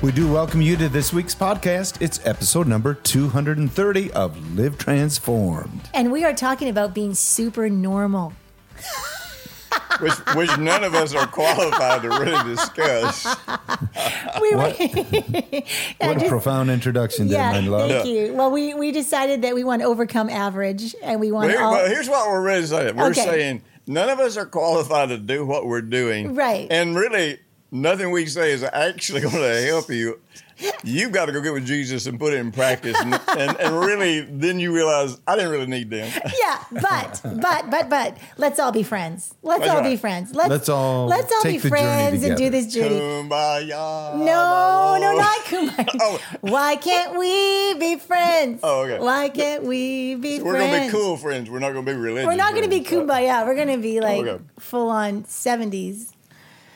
We do welcome you to this week's podcast. It's episode number 230 of Live Transformed. And we are talking about being super normal. which, which none of us are qualified to really discuss. We What? Yeah, What a just- profound introduction there, yeah, my love. thank you. Well, we, we decided that we want to overcome average and we want Here- all. but here's what we're really saying. We're Okay. saying none of us are qualified to do what we're doing. Right. And really, nothing we say is actually going to help you. You've got to go get with Jesus and put it in practice. And, and, and really, then you realize I didn't really need them. yeah, but but but but let's all be friends. Let's That's all be friends. Let's Let's all let's all take be friends and do this journey. Kumbaya. No, no, not Kumbaya. Oh. Why can't we be friends? Oh, okay. Why can't we be friends? We're going to be cool friends. We're not going to be religious. We're not going to be friends. kumbaya. We're going to be like Okay. full on 70s.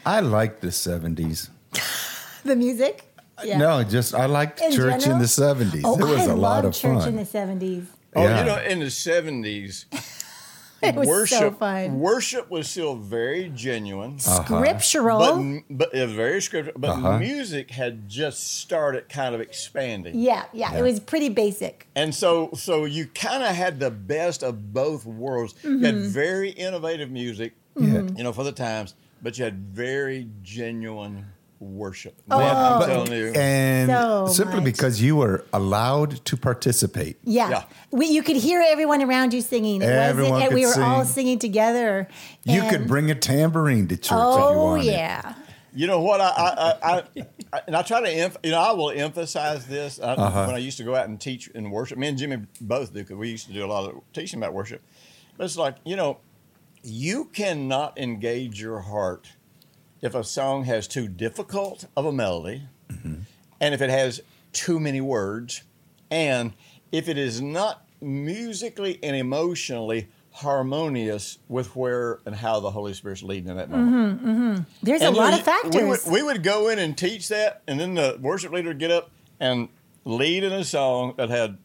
I like the 70s. The music? Yeah. No, just I liked In church in the 70s. Oh, it was I a lot of church fun. in the 70s. Oh, Yeah. you know, in the 70s, It was worship, so fun. worship was still very genuine. Uh-huh. Scriptural. But, but it very scriptural. But Uh-huh. music had just started kind of expanding. yeah, yeah, it was pretty basic. And so so you kind of had the best of both worlds. You had Mm-hmm. very innovative music, Yeah. you know, for the times, but you had very genuine worship. Oh. Man, I'm But- telling you. and So simply much. because you were allowed to participate. Yeah. Yeah. We, you could hear everyone around you singing. It Everyone wasn't, and we could were all singing together. You could bring a tambourine to church if you Oh, yeah. You know what? I, I, I, I, I and I try to, emph- you know, I will emphasize this I, Uh-huh. when I used to go out and teach in worship. Me and Jimmy both do because we used to do a lot of teaching about worship. But it's like, you know, you cannot engage your heart if a song has too difficult of a melody, mm-hmm. and if it has too many words, and if it is not musically and emotionally harmonious with where and how the Holy Spirit's leading in that moment. Mm-hmm, mm-hmm. There's a And, you lot know, of factors. We would, we would go in and teach that, and then the worship leader would get up and lead in a song that had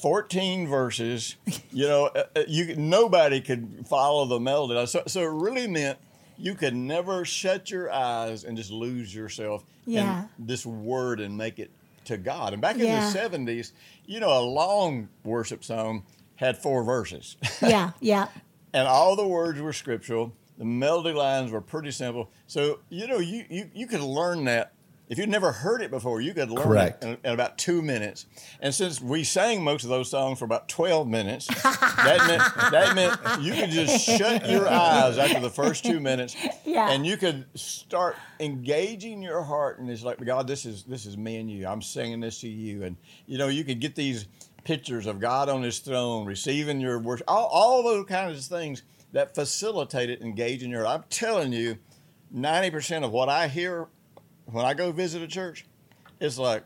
14 verses. You know, uh, uh, you nobody could follow the melody. So, so it really meant you could never shut your eyes and just lose yourself Yeah. in this word and make it to God. And back Yeah. in the 70s, you know, a long worship song had four verses. yeah, yeah. and all the words were scriptural. The melody lines were pretty simple. So you know, you you, you could learn that if you'd never heard it before. You could learn Correct. it in, in about two minutes. And since we sang most of those songs for about twelve minutes, that meant that meant you could just shut your eyes after the first two minutes, Yeah. and you could start engaging your heart. And it's like, God, this is this is me and you. I'm singing this to you, and you know, you could get these pictures of God on His throne, receiving your worship, all, all those kinds of things that facilitate it, engaging your. Heart. I'm telling you, ninety percent of what I hear when I go visit a church, it's like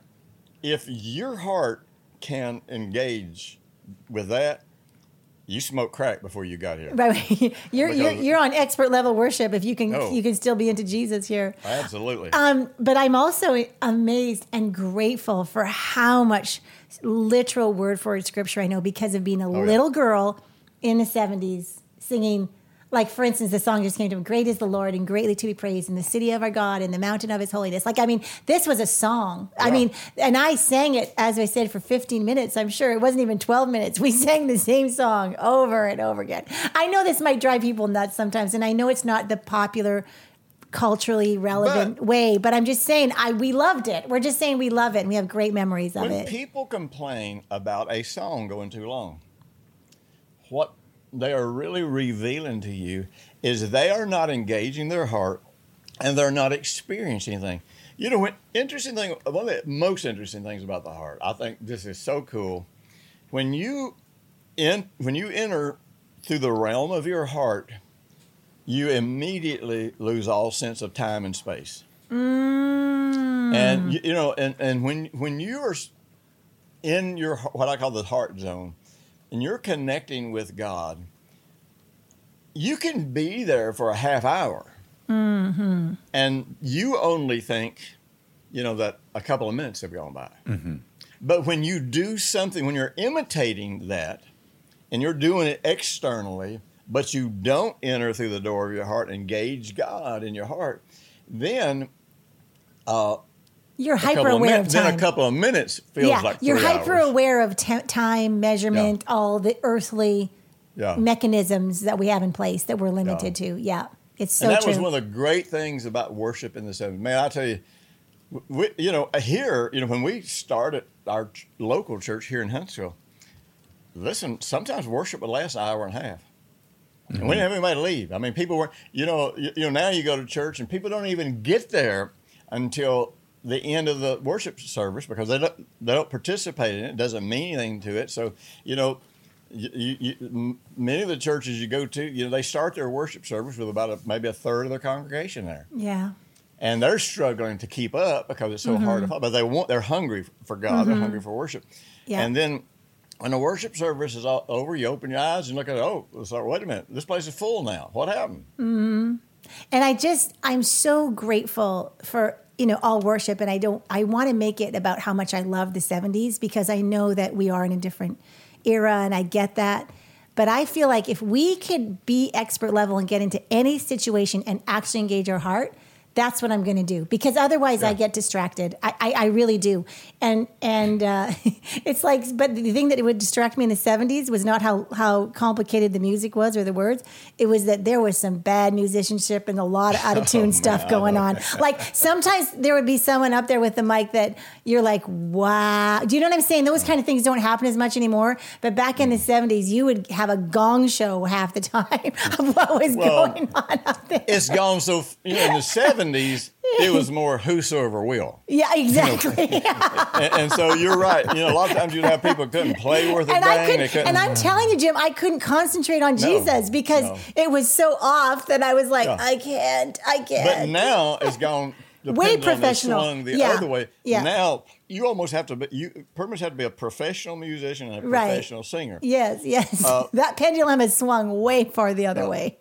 if your heart can engage with that, you smoke crack before you got here. Right. you're, you're you're on expert level worship if you can Oh. you can still be into Jesus here. Absolutely. Um, but I'm also amazed and grateful for how much literal word for word scripture I know because of being a Oh, yeah. little girl in the 70s singing. Like, for instance, the song just came to me Great is the Lord and greatly to be praised in the city of our God in the mountain of his holiness. Like, I mean, this was a song. I mean, and I sang it, as I said, for 15 minutes. I'm sure it wasn't even 12 minutes. We sang the same song over and over again. I know this might drive people nuts sometimes, and I know it's not the popular culturally relevant But- way, but I'm just saying I we loved it. We're just saying we love it and we have great memories of when it. people complain about a song going too long, what they are really revealing to you is they are not engaging their heart and they're not experiencing anything. You know, what interesting thing, one of the most interesting things about the heart, I think this is so cool. When you in when you enter through the realm of your heart, you immediately lose all sense of time and space. Mm. And you, you know, and, and when when you are in your what I call the heart zone, and you're connecting with God, you can be there for a half hour, Mm-hmm. and you only think, you know, that a couple of minutes have gone by. But when you do something, when you're imitating that, and you're doing it externally, but you don't enter through the door of your heart, engage God in your heart, then uh, You're hyper aware min- of Then time. a couple of minutes feels yeah, like you're hyper hours. aware of t- time measurement, all the earthly Yeah. mechanisms that we have in place that we're limited to. Yeah, it's so and that true. was one of the great things about worship in the 70s. Man, I tell you, we, you know, uh, here, you know, when we started our ch- local church here in Huntsville, listen, sometimes worship would last an hour and a half. And we mm-hmm. didn't have anybody leave. I mean, people were, you know, you, you know, now you go to church and people don't even get there until the end of the worship service because they don't they don't participate in it. It doesn't mean anything to it. So, you know, you, you, many of the churches you go to, you know, they start their worship service with about a, maybe a third of their congregation there, yeah, and they're struggling to keep up because it's so Mm-hmm. hard to follow. But they want they're hungry for God. They're hungry for worship. Yeah. And then when the worship service is all over, you open your eyes and look at it. Oh, like, wait a minute, this place is full now. What happened? Mm. And I just I'm so grateful for you know all worship, and I don't I want to make it about how much I love the '70s because I know that we are in a different era, and I get that. But I feel like if we could be expert level and get into any situation and actually engage our heart, that's what I'm going to do. Because otherwise, I get distracted. I, I, I really do. And and uh, it's like, but the thing that would distract me in the '70s was not how how complicated the music was or the words. It was that there was some bad musicianship and a lot of out of tune stuff going on. Like sometimes there would be someone up there with the mic that you're like, wow. Do you know what I'm saying? Those kind of things don't happen as much anymore. But back in the '70s, you would have a gong show half the time of what was Well, going on up there. It's gone so. You know, in the seventies, it was more whosoever will. Yeah, exactly. And, and so you're right. You know, a lot of times you'd have people couldn't play worth a and I dang. They could, couldn't. and I'm telling you, Jim, I couldn't concentrate on Jesus because no. it was so off that I was like, Yeah. I can't, I can't. But now it's gone. the Way professional. swung the Yeah. other way. Yeah. Now you almost have to be. You pretty much have to be a professional musician and a Right. professional singer. yes, yes. Uh, that pendulum has swung way far the other way.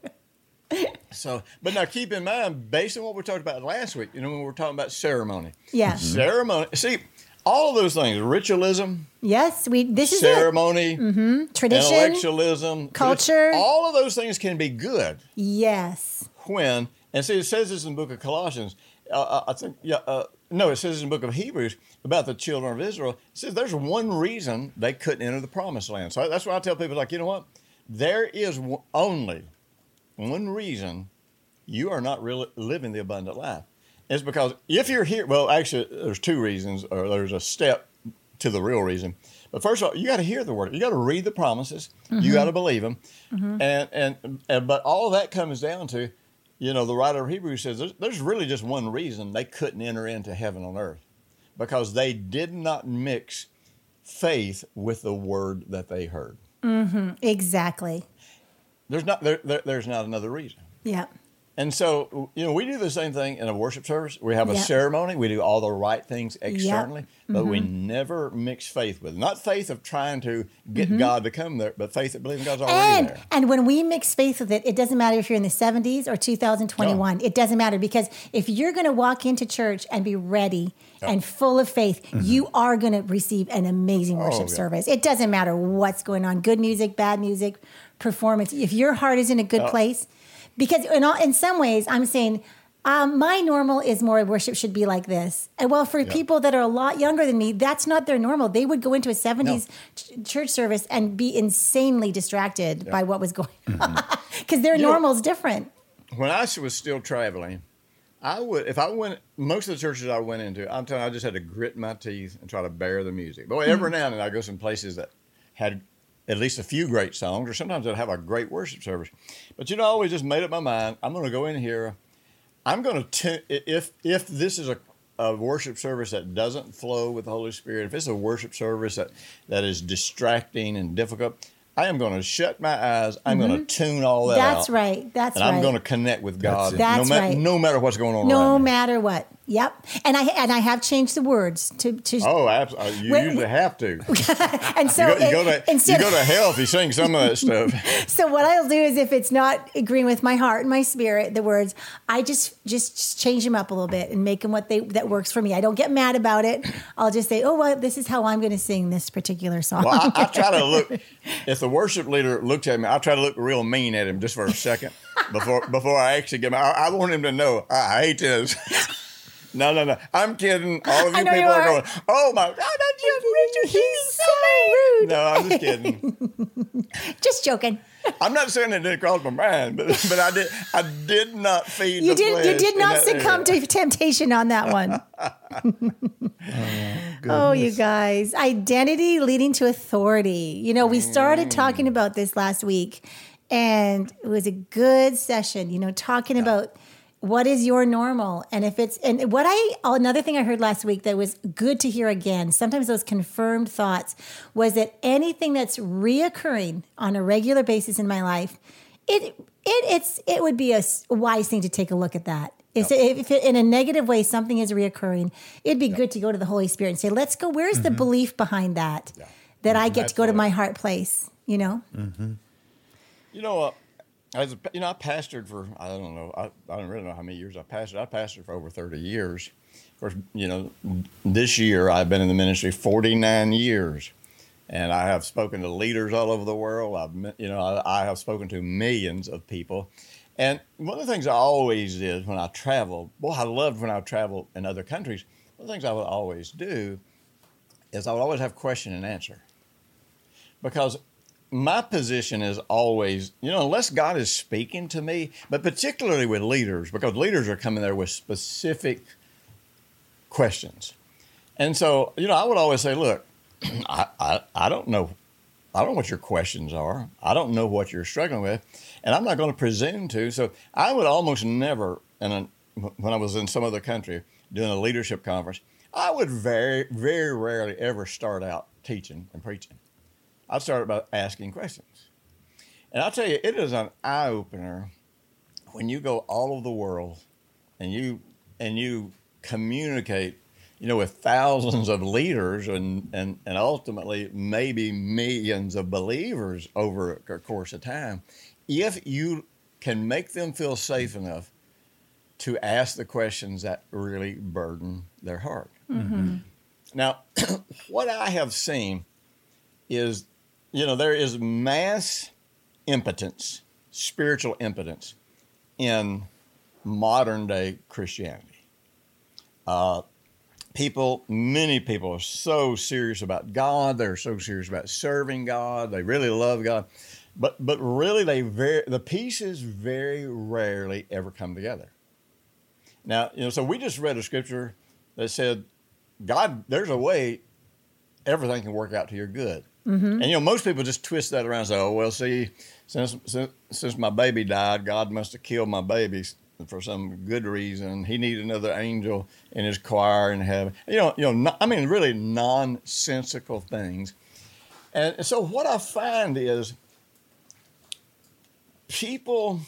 So, but now keep in mind, based on what we talked about last week, you know, when we were talking about ceremony, Yeah. ceremony. See, all of those things: ritualism, Yes, we. This is ceremony, it. Tradition. intellectualism, Culture. All of those things can be good Yes. when, and see, it says this in the book of Colossians. Uh, I think, yeah, uh, no, it says in the book of Hebrews about the children of Israel. It says there's one reason they couldn't enter the promised land. So that's why I tell people, like, you know what? There is only one reason you are not really living the abundant life. It's because if you're here, well, actually, there's two reasons, or there's a step to the real reason. But first of all, you got to hear the word. You got to read the promises. You mm-hmm. got to believe them. Mm-hmm. And, and and but all that comes down to, you know, the writer of Hebrews says there's, there's really just one reason they couldn't enter into heaven on earth, because they did not mix faith with the word that they heard. Mm-hmm. Exactly. There's not there, there there's not another reason. Yeah. And so, you know, we do the same thing in a worship service. We have a Yeah. ceremony. We do all the right things externally, but we Mm-hmm. never mix faith with it. Not faith of trying to get God to come there, but faith that believing God's already Mm-hmm. And there. and when we mix faith with it, it doesn't matter if you're in the 70s or 2021. It doesn't matter because if you're going to walk into church and be ready and full of faith, you are going to receive an amazing worship Mm-hmm. Oh, yeah. service. It doesn't matter what's going on, good music, bad music, performance. If your heart is in a good place, because in all, in some ways, I'm saying. Um, my normal is more worship should be like this. And well, for people that are a lot younger than me, that's not their normal. They would go into a 70s ch- church service and be insanely distracted by what was going on because their Mm-hmm. You know- normal's different. When I was still traveling, I would, if I went, most of the churches I went into, I'm telling you, I just had to grit my teeth and try to bear the music. But every Mm-hmm. now and then I go some places that had at least a few great songs, or sometimes I'd have a great worship service. But you know, I always just made up my mind, I'm going to go in here. I'm going to, if, if this is a, a worship service that doesn't flow with the Holy Spirit, if it's a worship service that, that is distracting and difficult, I am going to shut my eyes. I'm going to tune all that out. Mm-hmm. That's right. That's and right. I'm going to connect with God. That's no, ma- right. no matter what's going on no around me. matter what. Yep. And I and I have changed the words to to Oh, absolutely! Uh, you When- usually have to. and so You go, you go to you go to hell if you sing some of that stuff. So what I'll do is if it's not agreeing with my heart and my spirit, the words, I just just change them up a little bit and make them what they that works for me. I don't get mad about it. I'll just say, oh, well, this is how I'm going to sing this particular song. Well, I, I try to look. If the worship leader looks at me, I try to look real mean at him just for a second before before I actually get. My, I, I want him to know I hate this. No, no, no. I'm kidding. All of I you people you are. are. going, oh my God, that's just Richard. He's so rude. No, I'm just kidding. Just joking. I'm not saying it didn't cross my mind, but, but I did I did not feed You the did. You did not succumb area. to temptation on that one. oh, you guys, identity leading to authority. You know, we started talking mm. about this last week, and it was a good session. You know, talking about what is your normal, and if it's and what I another thing I heard last week that was good to hear again. Sometimes those confirmed thoughts was that anything that's reoccurring on a regular basis in my life it it it's it would be a wise thing to take a look at that. If, if it, in a negative way something is reoccurring, it'd be good to go to the Holy Spirit and say, "Let's go. Where's the mm-hmm. belief behind that? That I mm-hmm. get to go to my heart place." You know, mm-hmm. You know, uh, as you know, I pastored for I don't know I, I don't really know how many years I pastored. I pastored for over thirty years. Of course, you know, this year I've been in the ministry forty nine years, and I have spoken to leaders all over the world. I've you know I, I have spoken to millions of people, and one of the things I always did when I traveled, boy, I loved when I traveled in other countries. One of the things I would always do is I would always have question and answer because my position is always, you know, unless God is speaking to me, but particularly with leaders, because leaders are coming there with specific questions. And so, you know, I would always say, look, I, I, I don't know. I don't know what your questions are. I don't know what you're struggling with. And I'm not going to presume to. So I would almost never, and when I was in some other country doing a leadership conference, I would very, very rarely ever start out teaching and preaching. I'd start by asking questions. And I'll tell you, it is an eye opener when you go all over the world and you and you communicate, you know, with thousands of leaders and, and, and ultimately maybe millions of believers over a course of time, if you can make them feel safe enough to ask the questions that really burden their heart. Mm-hmm. Now, what I have seen is, you know, there is mass impotence, spiritual impotence in modern day Christianity. Uh, people, many people are so serious about God. They're so serious about serving God. They really love God. But, but really, they very, the pieces very rarely ever come together. Now, you know, so we just read a scripture that said, God, there's a way everything can work out to your good. Mm-hmm. And you know, most people just twist that around and say, "Oh, well, see, since since, since my baby died, God must have killed my baby for some good reason. He needed another angel in His choir in heaven." You know, you know, no- I mean, really nonsensical things. And so, what I find is people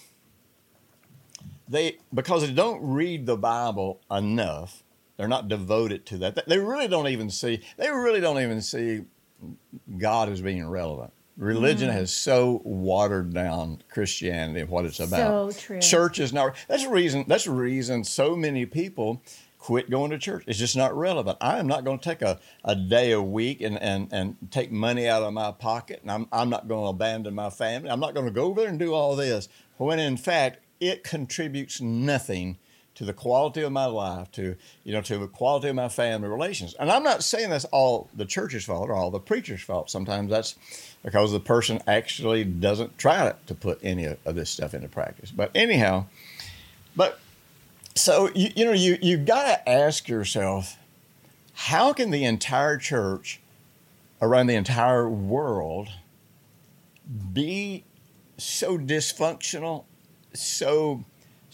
they because they don't read the Bible enough, they're not devoted to that. They really don't even see. They really don't even see God as being relevant. Religion mm. has so watered down Christianity and what it's about. So true. Church is not. That's the reason. That's the reason so many people quit going to church. It's just not relevant. I am not going to take a, a day a week and, and, and take money out of my pocket, and I'm, I'm not going to abandon my family. I'm not going to go over there and do all this when in fact it contributes nothing to the quality of my life, to you know, to the quality of my family relations. And I'm not saying that's all the church's fault or all the preacher's fault. Sometimes that's because the person actually doesn't try to put any of this stuff into practice. But anyhow, but so you, you know you you got to ask yourself, how can the entire church around the entire world be so dysfunctional, so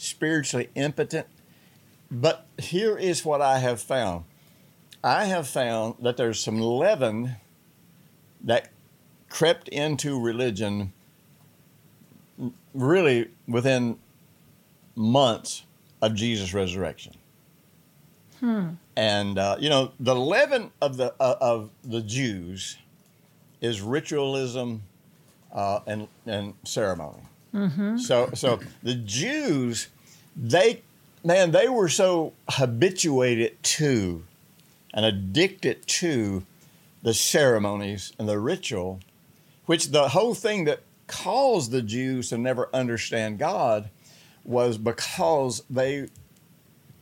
spiritually impotent. But here is what I have found I have found that there's some leaven that crept into religion really within months of Jesus' resurrection. And uh, you know the leaven of the uh, of the Jews is ritualism uh, and and ceremony. Mm-hmm. So so the Jews, they man, they were so habituated to and addicted to the ceremonies and the ritual, which the whole thing that caused the Jews to never understand God was because they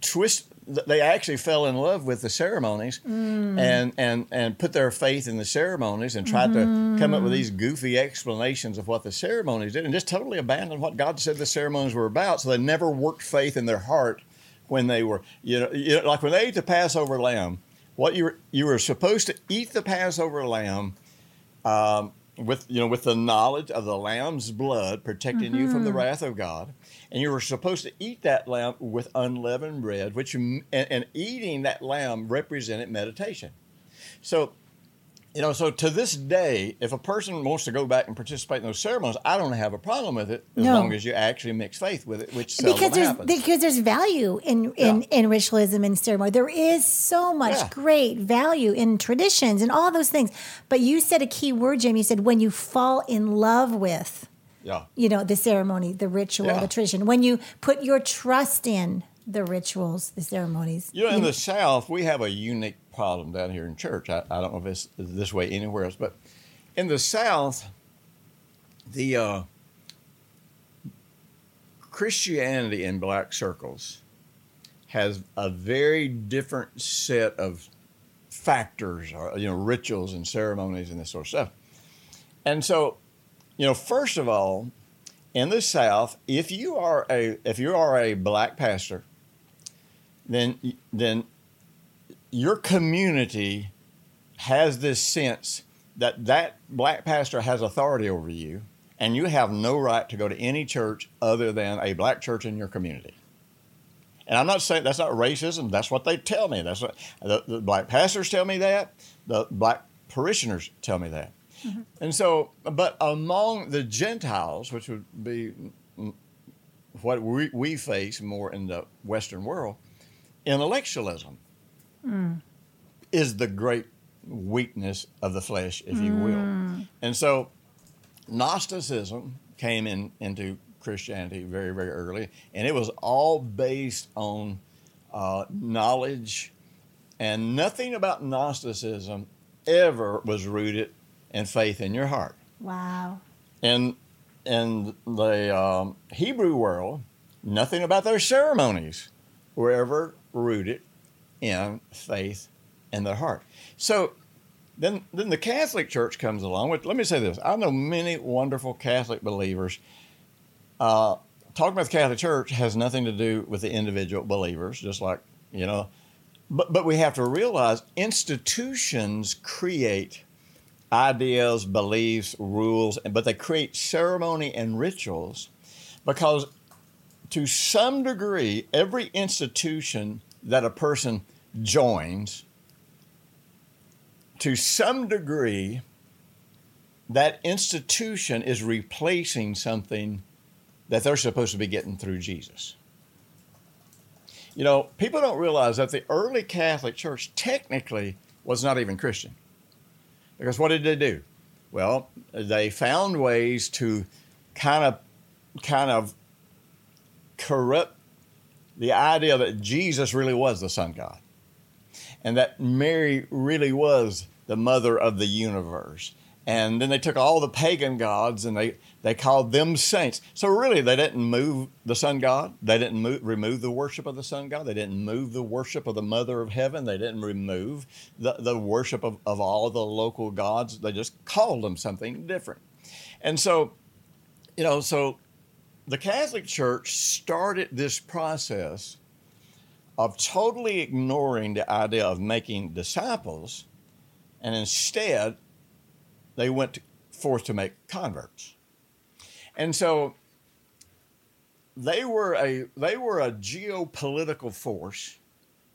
twist they actually fell in love with the ceremonies and, and, and put their faith in the ceremonies and tried to come up with these goofy explanations of what the ceremonies did and just totally abandoned what God said the ceremonies were about. So they never worked faith in their heart when they were, you know, you know like when they ate the Passover lamb, what you were, you were supposed to eat the Passover lamb um, with you know with the knowledge of the lamb's blood protecting you from the wrath of God, and you were supposed to eat that lamb with unleavened bread, which and, and eating that lamb represented meditation. So you know, so to this day, if a person wants to go back and participate in those ceremonies, I don't have a problem with it as No. long as you actually mix faith with it, which because there's happens. because there's value in in, Yeah. in ritualism and ceremony. There is so much Yeah. great value in traditions and all those things. But you said a key word, Jim. You said when you fall in love with, yeah. you know, the ceremony, the ritual, Yeah. the tradition. When you put your trust in the rituals, the ceremonies. You know, in the South, we have a unique problem down here in church. I, I don't know if it's this way anywhere else, but in the South, the uh, Christianity in black circles has a very different set of factors, or, you know, rituals and ceremonies and this sort of stuff. And so, you know, first of all, in the South, if you are a if you are a black pastor, then then your community has this sense that that black pastor has authority over you and you have no right to go to any church other than a black church in your community. And i'm not saying that's not racism. That's what they tell me. That's what the, the black pastors tell me that. The black parishioners tell me that and so but among the gentiles which would be mm, what we, we face more in the western world intellectualism is the great weakness of the flesh, if you will. And so Gnosticism came in into Christianity very, very early, and it was all based on uh, knowledge, and nothing about Gnosticism ever was rooted in faith in your heart. Wow. In in the um, Hebrew world, nothing about their ceremonies were ever rooted in faith in their heart. So then, then the Catholic Church comes along. With, let me say this: I know many wonderful Catholic believers. Uh, talking about the Catholic Church has nothing to do with the individual believers, just like you know. But but we have to realize institutions create ideas, beliefs, rules, but they create ceremony and rituals because to some degree, every institution that a person joins, to some degree, that institution is replacing something that they're supposed to be getting through Jesus. You know, people don't realize that the early Catholic Church technically was not even Christian. Because what did they do? Well, they found ways to kind of kind of corrupt the idea that Jesus really was the Son God. And that Mary really was the mother of the universe. And then they took all the pagan gods and they, they called them saints. So really, they didn't move the sun god. They didn't move, remove the worship of the sun god. They didn't move the worship of the mother of heaven. They didn't remove the, the worship of, of all the local gods. They just called them something different. And so, you know, so the Catholic Church started this process of totally ignoring the idea of making disciples, and instead, they went forth to make converts. And so they were a they were a geopolitical force.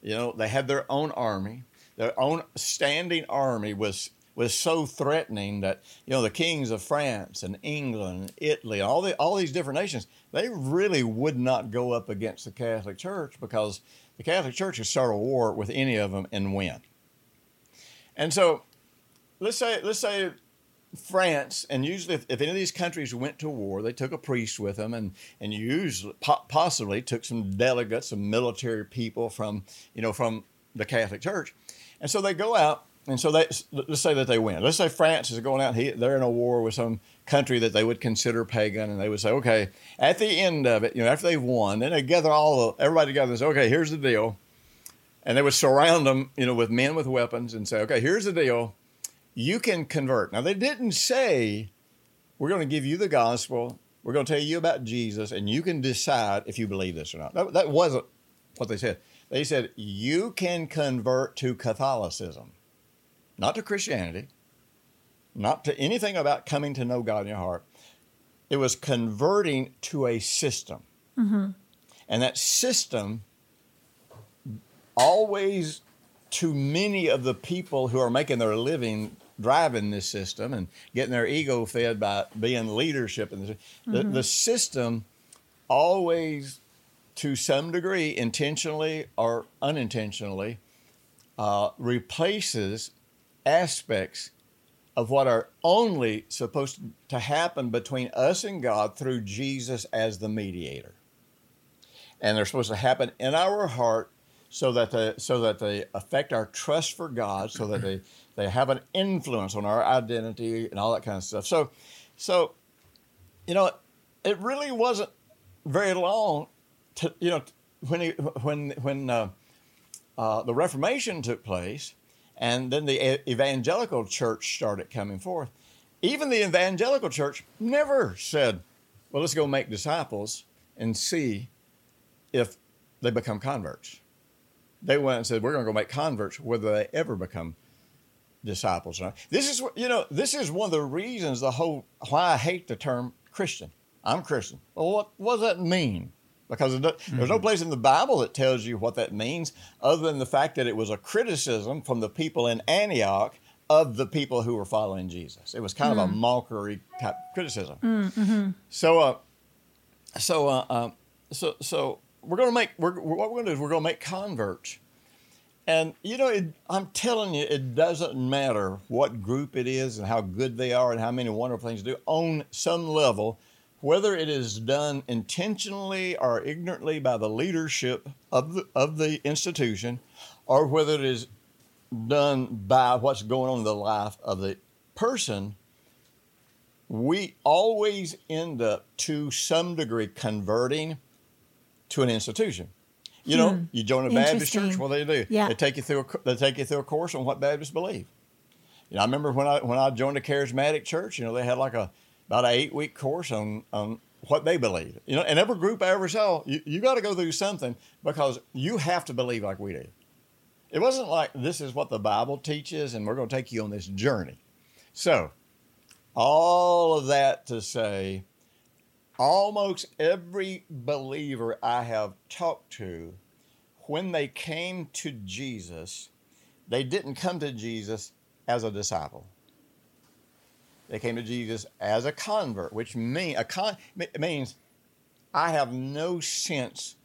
You know, they had their own army. Their own standing army was was so threatening that you know the kings of France and England and Italy, all the all these different nations, they really would not go up against the Catholic Church because the Catholic Church could start a war with any of them and win. And so, let's say let's say France, and usually if, if any of these countries went to war, they took a priest with them, and and usually po- possibly took some delegates, some military people from you know from the Catholic Church, and so they go out, and so they let's say that they win. Let's say France is going out, he, they're in a war with some country that they would consider pagan, and they would say, okay, at the end of it, you know, after they've won, then they gather all the, everybody together and say, okay, here's the deal. and they would surround them, you know, with men with weapons and say, "Okay, here's the deal. You can convert." Now they didn't say, "We're going to give you the gospel. We're going to tell you about Jesus, and you can decide if you believe this or not." That, that wasn't what they said. They said you can convert to Catholicism, not to Christianity, not to anything about coming to know God in your heart. It was converting to a system. Mm-hmm. And that system always to many of the people who are making their living driving this system and getting their ego fed by being leadership in this, the, the system always to some degree intentionally or unintentionally uh, replaces aspects of what are only supposed to happen between us and God through Jesus as the mediator. And they're supposed to happen in our heart so that they so that they affect our trust for God, so that they they have an influence on our identity and all that kind of stuff. So, so you know, it really wasn't very long to you know when he, when when uh, uh, the Reformation took place, and then the evangelical church started coming forth. Even the evangelical church never said, "Well, let's go make disciples and see if they become converts." They went and said, "We're going to go make converts, whether they ever become disciples." not." This is what you know. This is one of the reasons the whole why I hate the term Christian. I'm Christian. Well, what, what does that mean? Because do- there's no place in the Bible that tells you what that means, other than the fact that it was a criticism from the people in Antioch of the people who were following Jesus. It was kind of a mockery type criticism. So, uh, so, uh, uh, so, so we're going to make. We're, what we're going to do is we're going to make converts. And you know, it, I'm telling you, it doesn't matter what group it is and how good they are and how many wonderful things they do. On some level, whether it is done intentionally or ignorantly by the leadership of the of the institution, or whether it is done by what's going on in the life of the person, we always end up to some degree converting to an institution. You know, hmm. you join a Baptist church. What do they do? Yeah. They take you through. A, they take you through a course on what Baptists believe. You know, I remember when I when I joined a charismatic church. You know, they had like a about an eight week course on on what they believe. You know, and every group I ever saw, you, you got to go through something because you have to believe like we do. It wasn't like this is what the Bible teaches, and we're going to take you on this journey. So, all of that to say, almost every believer I have talked to, when they came to Jesus, they didn't come to Jesus as a disciple. They came to Jesus as a convert, which mean a con means I have no sense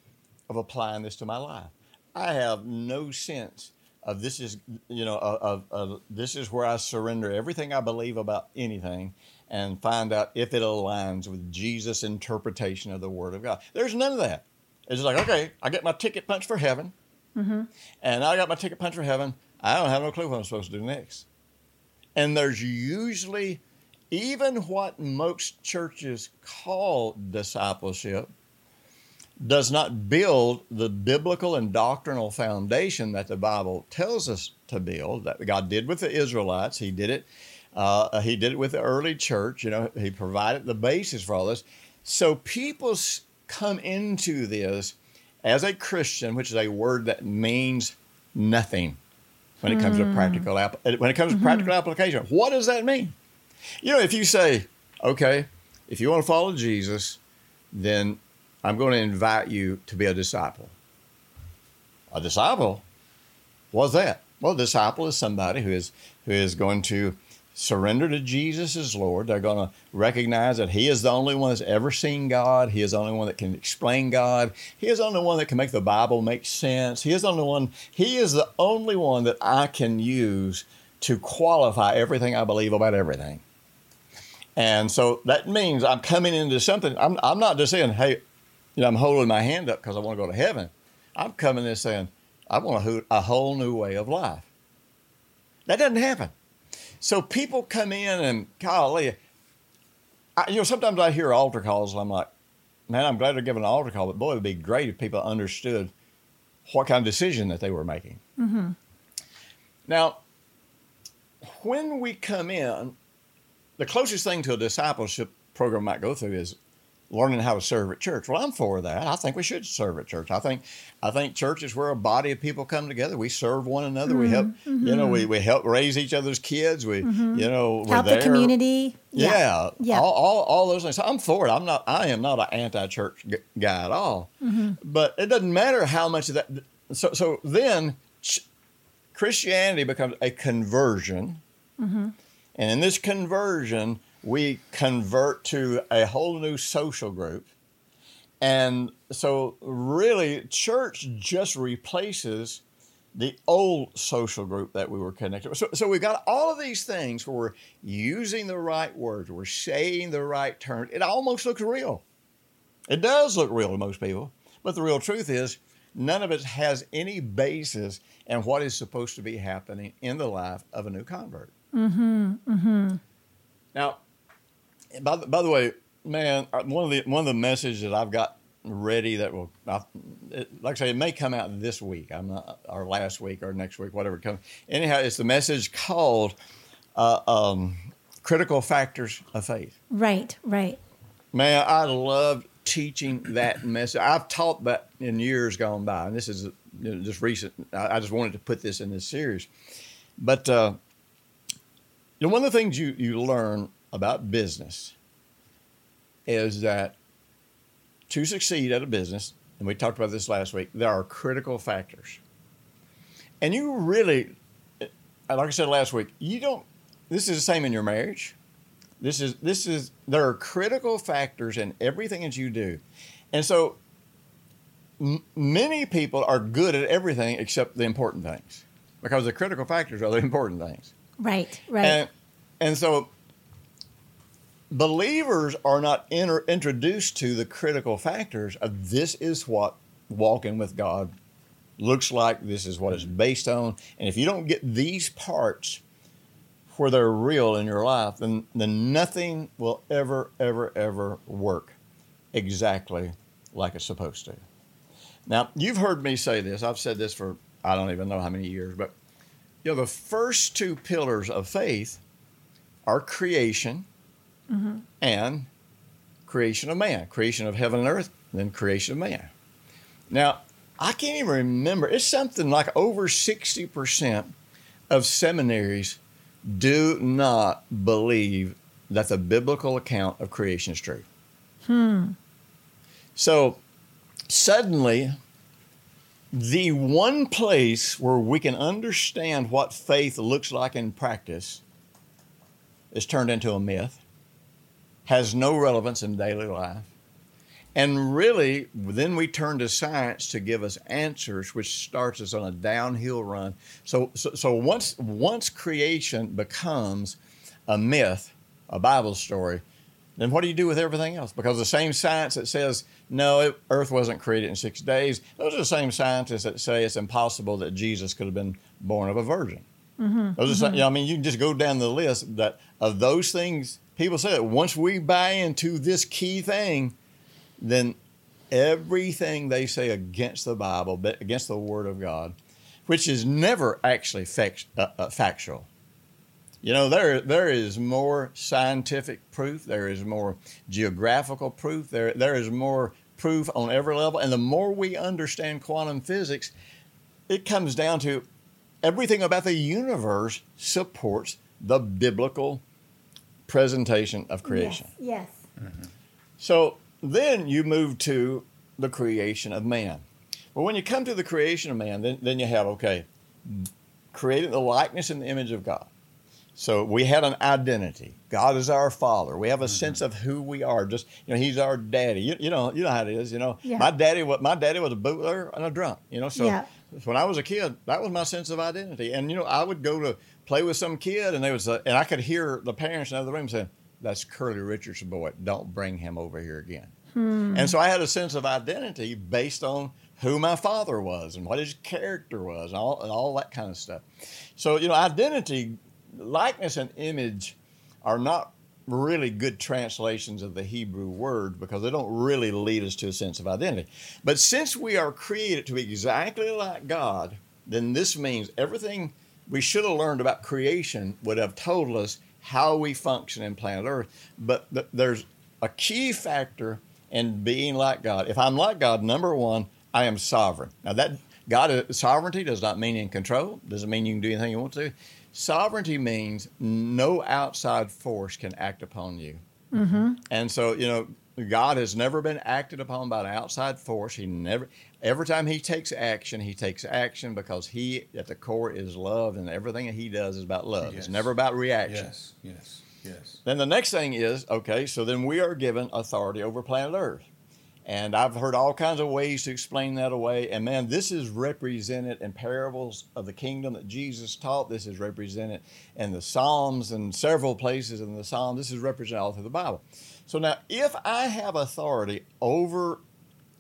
of applying this to my life. I have no sense of this is you know of, of, of this is where I surrender everything I believe about anything and find out if it aligns with Jesus' interpretation of the Word of God. There's none of that. It's just like okay, I get my ticket punched for heaven, mm-hmm. and I got my ticket punched for heaven. I don't have no clue what I'm supposed to do next. And there's usually even what most churches call discipleship does not build the biblical and doctrinal foundation that the Bible tells us to build. That God did with the Israelites. He did it. Uh, he did it with the early church. You know, He provided the basis for all this. So people come into this as a Christian, which is a word that means nothing when it comes to hmm. practical app- uh, when it comes to mm-hmm. practical application. What does that mean? You know, if you say, okay, if you want to follow Jesus, then I'm going to invite you to be a disciple. A disciple? What's that? Well, a disciple is somebody who is who is going to surrender to Jesus as Lord. They're going to recognize that He is the only one that's ever seen God. He is the only one that can explain God. He is the only one that can make the Bible make sense. He is the only one. He is the only one that I can use to qualify everything I believe about everything. And so that means I'm coming into something. I'm, I'm not just saying, hey, you know, I'm holding my hand up because I want to go to heaven. I'm coming in saying, I want a, a whole new way of life. That doesn't happen. So people come in and, golly, I, you know, sometimes I hear altar calls and I'm like, man, I'm glad they're giving an altar call, but boy, it would be great if people understood what kind of decision that they were making. Mm-hmm. Now, when we come in, the closest thing to a discipleship program might go through is learning how to serve at church. Well, I'm for that. I think we should serve at church. I think I think church is where a body of people come together. We serve one another. We help, mm-hmm. you know, we, mm-hmm. we help raise each other's kids. We, mm-hmm. you know, we're Help there. the community. Yeah, Yeah. All, all, all those things. I'm for it. I'm not. I am not an anti-church g- guy at all. But it doesn't matter how much of that. So, so then ch- Christianity becomes a conversion, and in this conversion, we convert to a whole new social group. And so, really, church just replaces the old social group that we were connected with. So, so we've got all of these things where we're using the right words, we're saying the right terms. It almost looks real. It does look real to most people, but the real truth is none of it has any basis in what is supposed to be happening in the life of a new convert. Mm-hmm. Mm-hmm. Now, by the, by the way, man, one of the one of the messages that I've got ready that will, I, it, like I say, it may come out this week. I'm not, or last week, or next week, whatever it comes. Anyhow, it's the message called uh, um, "Critical Factors of Faith." Right, right. Man, I love teaching that message. I've taught that in years gone by, and this is you know, just recent. I, I just wanted to put this in this series. But uh, you know, one of the things you, you learn about business is that to succeed at a business, and we talked about this last week, there are critical factors. And you really, uh, like I said last week, you don't. This is the same in your marriage. This is this is there are critical factors in everything that you do, and so m- many people are good at everything except the important things, because the critical factors are the important things. Right, right. And, and so believers are not inter- introduced to the critical factors of this is what walking with God looks like, this is what it's based on. And if you don't get these parts where they're real in your life, then, then nothing will ever, ever, ever work exactly like it's supposed to. Now, you've heard me say this. I've said this for I don't even know how many years, but you know, the first two pillars of faith are creation and creation of man, creation of heaven and earth, then creation of man. Now, I can't even remember. It's something like over 60% of seminaries do not believe that the biblical account of creation is true. Hmm. So suddenly, the one place where we can understand what faith looks like in practice is turned into a myth, has no relevance in daily life. And really, then we turn to science to give us answers, which starts us on a downhill run. So, so, so once, once creation becomes a myth, a Bible story, then what do you do with everything else? Because the same science that says, no, it, Earth wasn't created in six days, those are the same scientists that say it's impossible that Jesus could have been born of a virgin. Mm-hmm. Those are, some- mm-hmm. you know, I mean, you can just go down the list that of those things. People say that once we buy into this key thing, then everything they say against the Bible, against the Word of God, which is never actually fact, uh, uh, factual. You know, there there is more scientific proof, there is more geographical proof, there there is more proof on every level, and the more we understand quantum physics, it comes down to everything about the universe supports the biblical presentation of creation. Yes. yes. Mm-hmm. So then you move to the creation of man. Well, when you come to the creation of man, then, then you have, okay, created the likeness and the image of God. So we had an identity. God is our father. We have a mm-hmm. sense of who we are. Just you know, He's our daddy. You, you know, you know how it is. You know, Yeah. my daddy. What my daddy was a bootlegger and a drunk. You know, so Yeah. when I was a kid, that was my sense of identity. And you know, I would go to play with some kid, and they was, uh, and I could hear the parents in the other room saying, "That's Curly Richard's boy. Don't bring him over here again." And so I had a sense of identity based on who my father was and what his character was and all, and all that kind of stuff. So, you know, identity, likeness, and image are not really good translations of the Hebrew word because they don't really lead us to a sense of identity. But since we are created to be exactly like God, then this means everything we should have learned about creation would have told us how we function in planet Earth. But th- there's a key factor in being like God. If I'm like God, number one, I am sovereign. Now that God sovereignty does not mean in control. Doesn't mean you can do anything you want to. Sovereignty means no outside force can act upon you. Mm-hmm. And so you know, God has never been acted upon by an outside force. He never. Every time he takes action, he takes action because he, at the core, is love, and everything that he does is about love. Yes. It's never about reaction. Yes, yes, yes. Then the next thing is okay, so then we are given authority over planet Earth. And I've heard all kinds of ways to explain that away. And man, this is represented in parables of the kingdom that Jesus taught. This is represented in the Psalms and several places in the Psalms. This is represented all through the Bible. So now, if I have authority over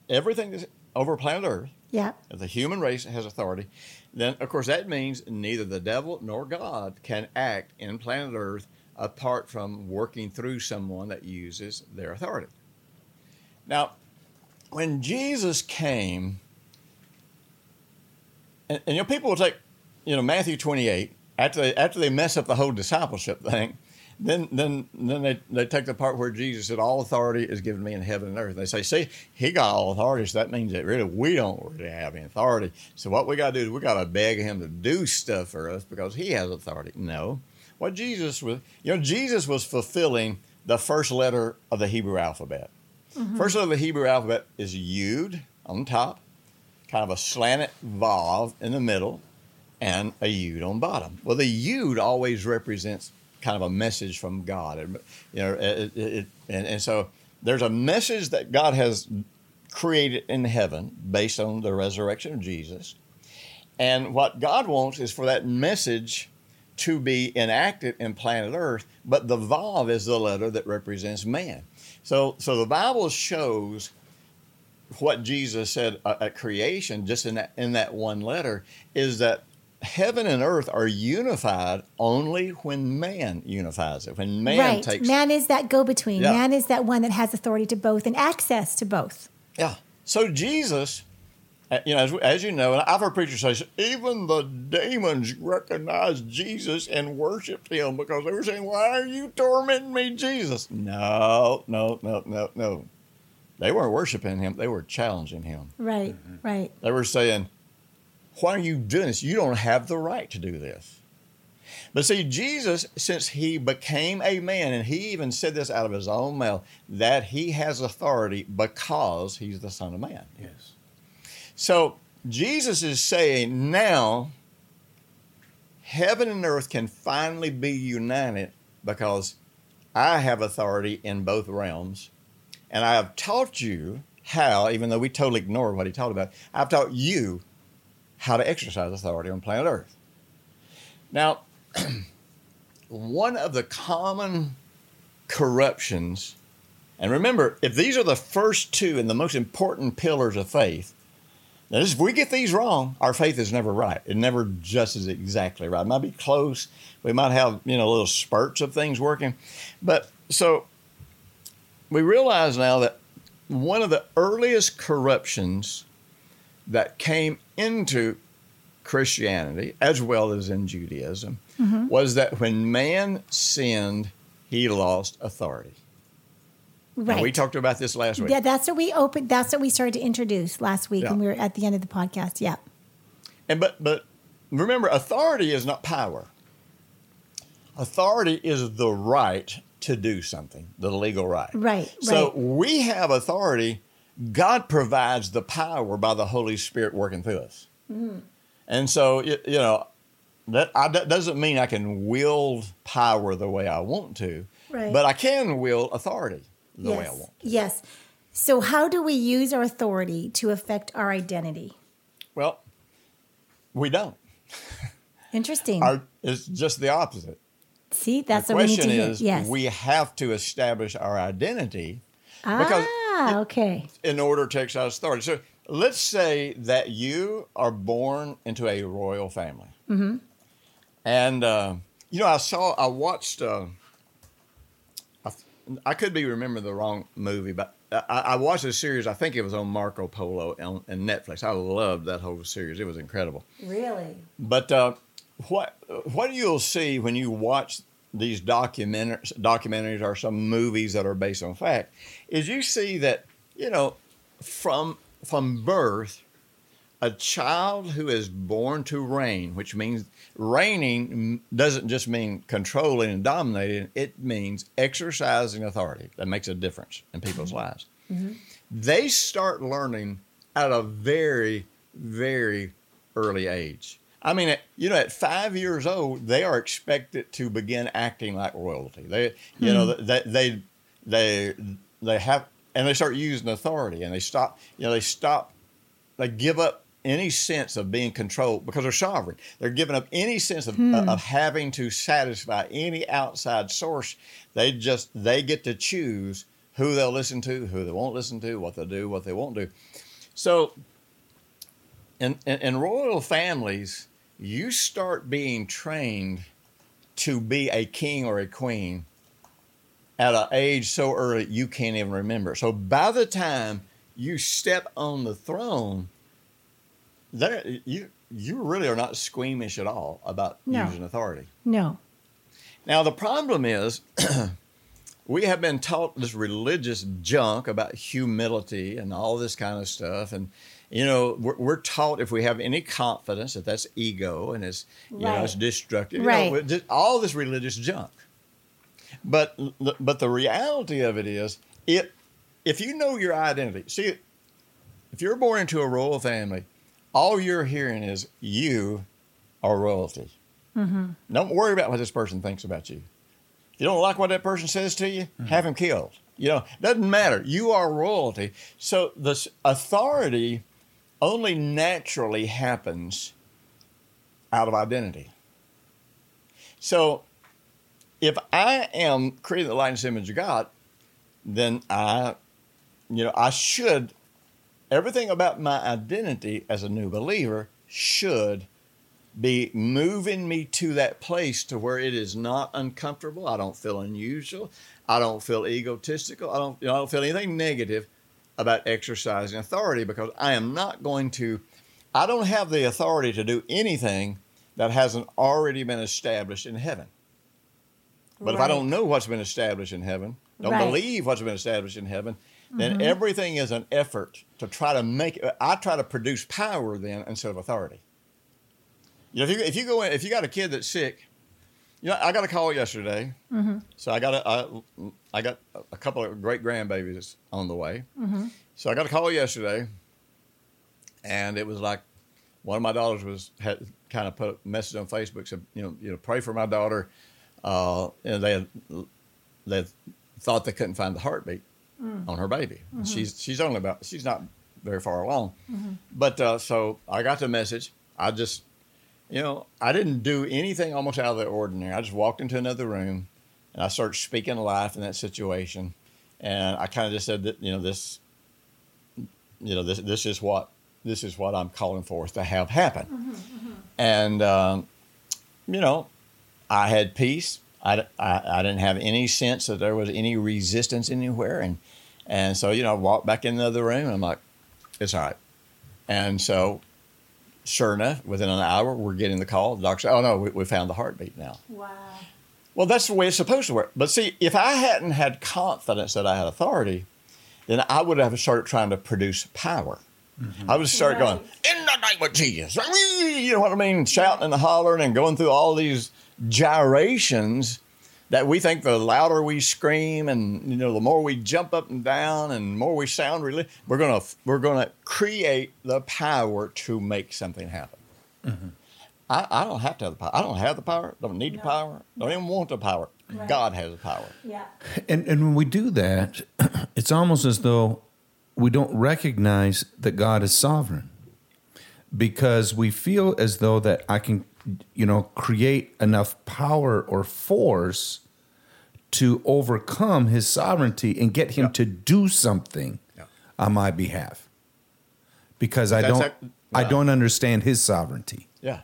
everything that's over planet Earth, Yeah. the human race has authority, then of course that means neither the devil nor God can act in planet Earth apart from working through someone that uses their authority. Now, when Jesus came, and, and you know, people will take, you know, Matthew 28, after they, after they mess up the whole discipleship thing, then then then they, they take the part where Jesus said, All authority is given me in heaven and earth. They say, See, he got all authority, so that means that really we don't really have any authority. So what we gotta do is we gotta beg him to do stuff for us because he has authority. No. What Jesus was you know, Jesus was fulfilling the first letter of the Hebrew alphabet. Mm-hmm. First letter of the Hebrew alphabet is Yud on top, kind of a slanted Vav in the middle, and a Yud on bottom. Well, the Yud always represents kind of a message from God. It- You know, it, it, and, and so there's a message that God has created in heaven based on the resurrection of Jesus. And what God wants is for that message to be enacted in planet Earth, but the Vav is the letter that represents man. So, so the Bible shows what Jesus said uh, at creation, just in that in that one letter, is that heaven and earth are unified only when man unifies it. When man right. takes Man is that go between. Yeah. Man is that one that has authority to both and access to both. Yeah. So Jesus, uh, you know, as, as you know, and I've heard preachers say, even the demons recognized Jesus and worshiped him because they were saying, "Why are you tormenting me, Jesus?" No, no, no, no, no. They weren't worshiping him; they were challenging him. Right. Right. They were saying, Why are you doing this? You don't have the right to do this. But see, Jesus, since he became a man, and he even said this out of his own mouth, that he has authority because he's the Son of Man. Yes. So Jesus is saying now heaven and earth can finally be united because I have authority in both realms. And I have taught you how, even though we totally ignore what he taught about, I've taught you how to exercise authority on planet Earth. Now, one of the common corruptions, and remember, if these are the first two and the most important pillars of faith, now, if we get these wrong, our faith is never right. It never just is exactly right. It might be close. We might have, you know, little spurts of things working. But so we realize now that one of the earliest corruptions that came into Christianity, as well as in Judaism, mm-hmm. was that when man sinned, he lost authority. Now, Right. we talked about this last week. yeah, that's what we opened. That's what we started to introduce last week Yeah. when we were at the end of the podcast. Yeah. And but but remember, authority is not power. Authority is the right to do something, the legal right. Right, So right. we have authority. God provides the power by the Holy Spirit working through us. Mm-hmm. And so you know that, I, that doesn't mean I can wield power the way I want to, Right. but I can wield authority the yes. way I want. Yes. So, how do we use our authority to affect our identity? Well, we don't. Interesting. Our, it's just the opposite. See, that's the what we need question to hear. is Yes. we have to establish our identity because ah, okay. in order to exercise authority. So let's say that you are born into a royal family, mm-hmm. and uh, you know I saw I watched uh, I could be remembering the wrong movie, but I, I watched a series. I think it was on Marco Polo on, on Netflix. I loved that whole series. It was incredible. Really? But uh, what what do you'll see when you watch these documentaries, documentaries or some movies that are based on fact, is you see that you know from from birth, a child who is born to reign, which means reigning doesn't just mean controlling and dominating; it means exercising authority. That makes a difference in people's mm-hmm. lives. Mm-hmm. They start learning at a very, very early age. I mean, at, you know, at five years old, they are expected to begin acting like royalty. They, you know, hmm. they, they, they, they have, and they start using authority, and they stop, you know, they stop, they give up any sense of being controlled because they're sovereign. They're giving up any sense of, hmm. of having to satisfy any outside source. They just they get to choose who they'll listen to, who they won't listen to, what they'll do, what they won't do. So, in, in, in royal families, you start being trained to be a king or a queen at an age so early you can't even remember. So by the time you step on the throne, there you you really are not squeamish at all about No. using authority. No. Now the problem is we have been taught this religious junk about humility and all this kind of stuff and you know we're, we're taught if we have any confidence that that's ego and it's you know it's Right. destructive you Right. know, all this religious junk but but the reality of it is it if you know your identity see if you're born into a royal family all you're hearing is you are royalty mm-hmm. don't worry about what this person thinks about you if you don't like what that person says to you, mm-hmm. have him killed. You know, doesn't matter. You are royalty. So this authority only naturally happens out of identity. So if I am created in the likeness image of God, then I, you know, I should, everything about my identity as a new believer should be moving me to that place to where it is not uncomfortable. I don't feel unusual. I don't feel egotistical. I don't, you know, I don't feel anything negative about exercising authority because I am not going to, I don't have the authority to do anything that hasn't already been established in heaven. But if I don't know what's been established in heaven, don't Right. believe what's been established in heaven, then mm-hmm. everything is an effort to try to make. I try to produce power then instead of authority. You know, if you if you go in, if you got a kid that's sick, you know, I got a call yesterday. So I got a I, I got a couple of great grandbabies on the way. So I got a call yesterday, and it was like one of my daughters was had kind of put a message on Facebook said, you know, you know, pray for my daughter. Uh, and they had, they thought they couldn't find the heartbeat on her baby. She's she's only about she's not very far along, but uh, so I got the message. I just you know, I didn't do anything almost out of the ordinary. I just walked into another room and I started speaking life in that situation. And I kind of just said that, you know, this, you know, this, this is what, this is what I'm calling forth to have happen. And, um, you know, I had peace. I, I, I didn't have any sense that there was any resistance anywhere. And, and so, you know, I walked back in the other room and I'm like, it's all right. And so sure enough, within an hour, we're getting the call. The doctor said, "Oh no, we, we found the heartbeat now." Wow. Well, that's the way it's supposed to work. But see, if I hadn't had confidence that I had authority, then I would have started trying to produce power. Mm-hmm. I would start Right. going in the name of Jesus. You know what I mean? Shouting and hollering and going through all these gyrations that we think the louder we scream and you know the more we jump up and down and more we sound really we're gonna we're gonna create the power to make something happen. Mm-hmm. I, I don't have to have the power. I don't have the power. Don't need the No. power. Don't even want the power. Right. God has the power. Yeah. And and when we do that, it's almost as though we don't recognize that God is sovereign. Because we feel as though that I can you know create enough power or force to overcome his sovereignty and get him Yeah. to do something Yeah. on my behalf. Because I don't that- I don't understand his sovereignty. Yeah.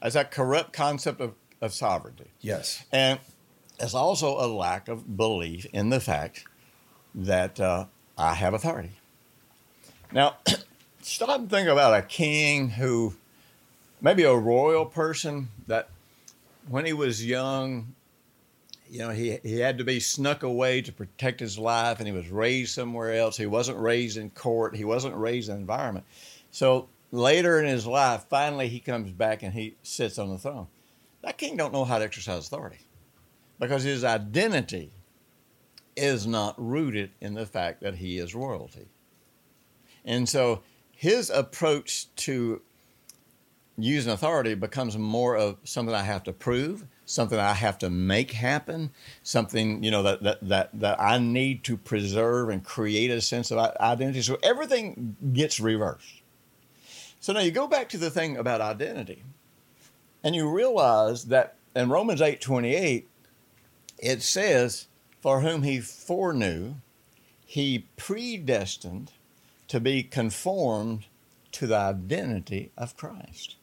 That's that corrupt concept of, of sovereignty. Yes. And there's also a lack of belief in the fact that uh, I have authority. Now, stop and think about a king who, maybe a royal person that when he was young, you know, he, he had to be snuck away to protect his life and he was raised somewhere else. He wasn't raised in court, he wasn't raised in environment. So later in his life, finally he comes back and he sits on the throne. That king don't know how to exercise authority because his identity is not rooted in the fact that he is royalty. And so his approach to using authority becomes more of something I have to prove, something I have to make happen, something you know that that that, that I need to preserve and create a sense of identity. So everything gets reversed. So now you go back to the thing about identity, and you realize that in Romans eight twenty eight, it says, "For whom he foreknew, he predestined to be conformed to the identity of Christ."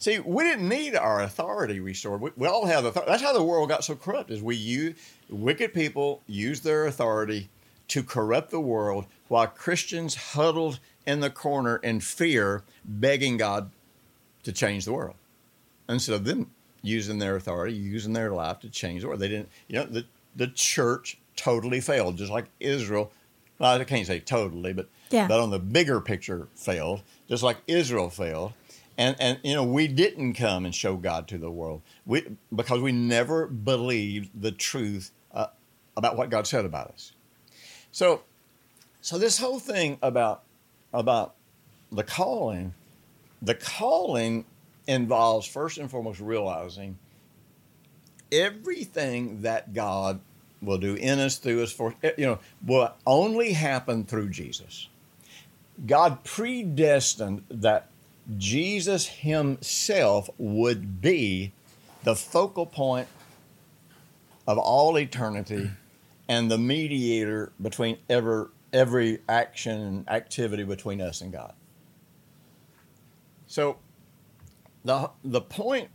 See, we didn't need our authority restored. We, we all have authority. That's how the world got so corrupt. Is we use wicked people use their authority to corrupt the world, while Christians huddled in the corner in fear, begging God to change the world, instead of them using their authority, using their life to change the world. They didn't. You know, the the church totally failed, just like Israel. Well, I can't say totally, but Yeah. but on the bigger picture, failed, just like Israel failed. And, and you know we didn't come and show God to the world we, because we never believed the truth uh, about what God said about us. So, so this whole thing about about the calling, the calling involves first and foremost realizing everything that God will do in us, through us, for you know, will only happen through Jesus. God predestined that Jesus Himself would be the focal point of all eternity and the mediator between ever every action and activity between us and God. So the the point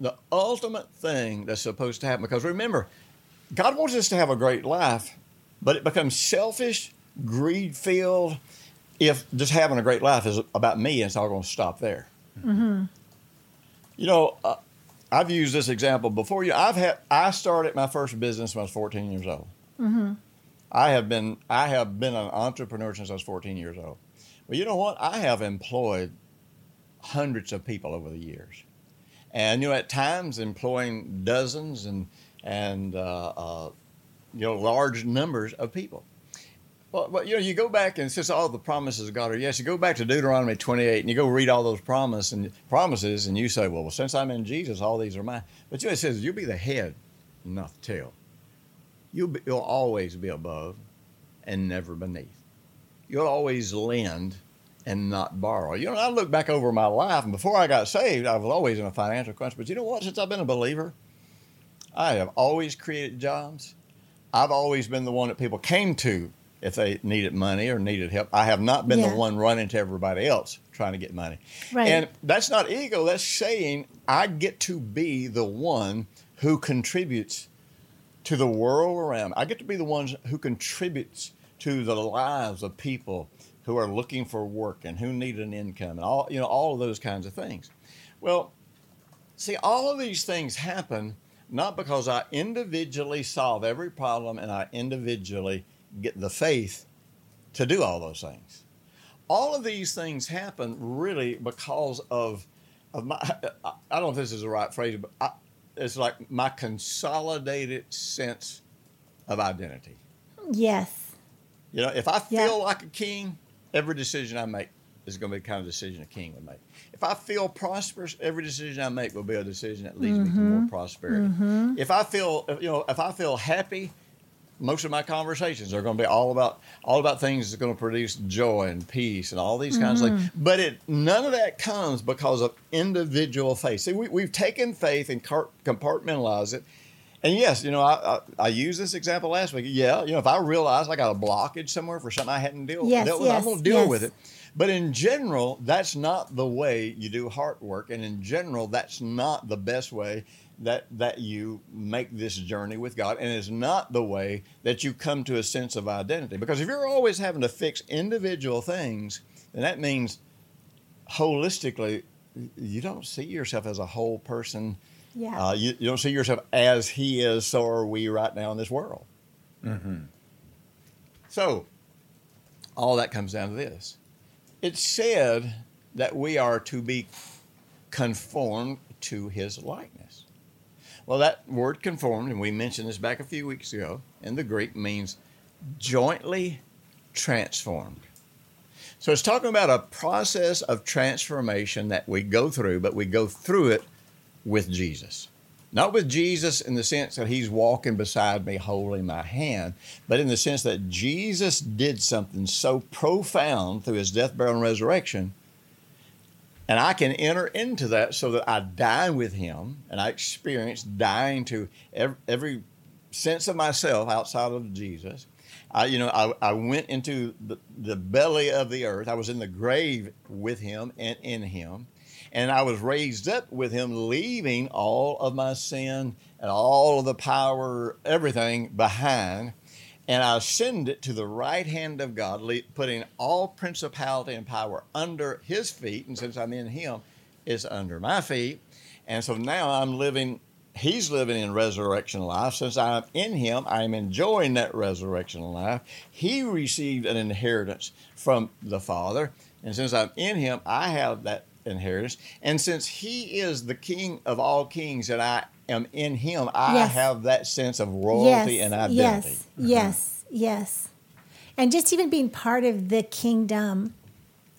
the ultimate thing that's supposed to happen because remember God wants us to have a great life, but it becomes selfish, greed filled if just having a great life is about me it's all going to stop there. You know, uh, I've used this example before. You, I've had I started my first business when I was 14 years old. I have been I have been an entrepreneur since I was 14 years old. Well, you know what? I have employed hundreds of people over the years, and you know, at times employing dozens and and uh, uh, you know large numbers of people. Well, but you know, you go back and since all the promises of God are yes, you go back to Deuteronomy 28 and you go read all those promises and promises, and you say, well, well, since I'm in Jesus, all these are mine. But you know, it says you'll be the head, not the tail. You'll be, you'll always be above, and never beneath. You'll always lend and not borrow. You know, I look back over my life, and before I got saved, I was always in a financial crunch. But you know what? Since I've been a believer, I have always created jobs. I've always been the one that people came to if they needed money or needed help. I have not been Yeah. the one running to everybody else trying to get money. Right. And that's not ego. That's saying I get to be the one who contributes to the world around. I get to be the ones who contributes to the lives of people who are looking for work and who need an income and all you know all of those kinds of things. Well, see, all of these things happen not because I individually solve every problem and I individually get the faith to do all those things. All of these things happen really because of of my. I don't know if this is the right phrase, but I, it's like my consolidated sense of identity. Yes. You know, if I feel Yeah. like a king, every decision I make is going to be the kind of decision a king would make. If I feel prosperous, every decision I make will be a decision that leads me to Mm-hmm. more prosperity. If I feel, you know, if I feel happy, most of my conversations are going to be all about all about things that's going to produce joy and peace and all these kinds of Mm-hmm. things. But it none of that comes because of individual faith. See, we, we've taken faith and compartmentalized it. And yes, you know, I, I I used this example last week. Yeah, you know, if I realize I got a blockage somewhere for something I hadn't dealt, Yes, dealt with, I'm going to deal yes. with it. But in general, that's not the way you do heart work, and in general, that's not the best way that that you make this journey with God, and it's not the way that you come to a sense of identity. Because if you're always having to fix individual things, then that means holistically you don't see yourself as a whole person. Yeah. Uh, you, you don't see yourself as He is. So are we right now in this world. Mm-hmm. So all that comes down to this. It said that we are to be conformed to his likeness. Well, that word conformed, and we mentioned this back a few weeks ago, in the Greek means jointly transformed. So it's talking about a process of transformation that we go through, but we go through it with Jesus. Not with Jesus in the sense that he's walking beside me holding my hand, but in the sense that Jesus did something so profound through his death, burial, and resurrection. And I can enter into that so that I die with him and I experience dying to every, every sense of myself outside of Jesus. I, you know, I, I went into the, the belly of the earth. I was in the grave with him and in him and I was raised up with him, leaving all of my sin and all of the power, everything behind. And I ascended to the right hand of God, putting all principality and power under his feet. And since I'm in him, it's under my feet. And so now I'm living, he's living in resurrection life. Since I'm in him, I'm enjoying that resurrection life. He received an inheritance from the Father. And since I'm in him, I have that inheritance. And since he is the king of all kings and I am in him, I Yes. have that sense of royalty and identity. Yes, yes, yes. And just even being part of the kingdom,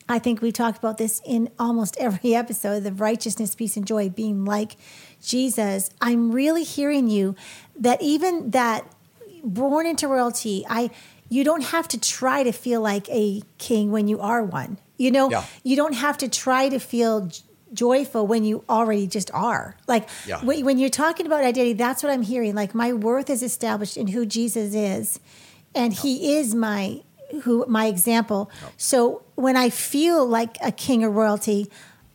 I think we talked about this in almost every episode the righteousness, peace, and joy being like Jesus. I'm really hearing you that even that born into royalty, I you don't have to try to feel like a king when you are one. You know, Yeah. you don't have to try to feel j- joyful when you already just are. Like Yeah. when, when you're talking about identity, that's what I'm hearing. Like my worth is established in who Jesus is, and He is my who my example. So when I feel like a king or royalty,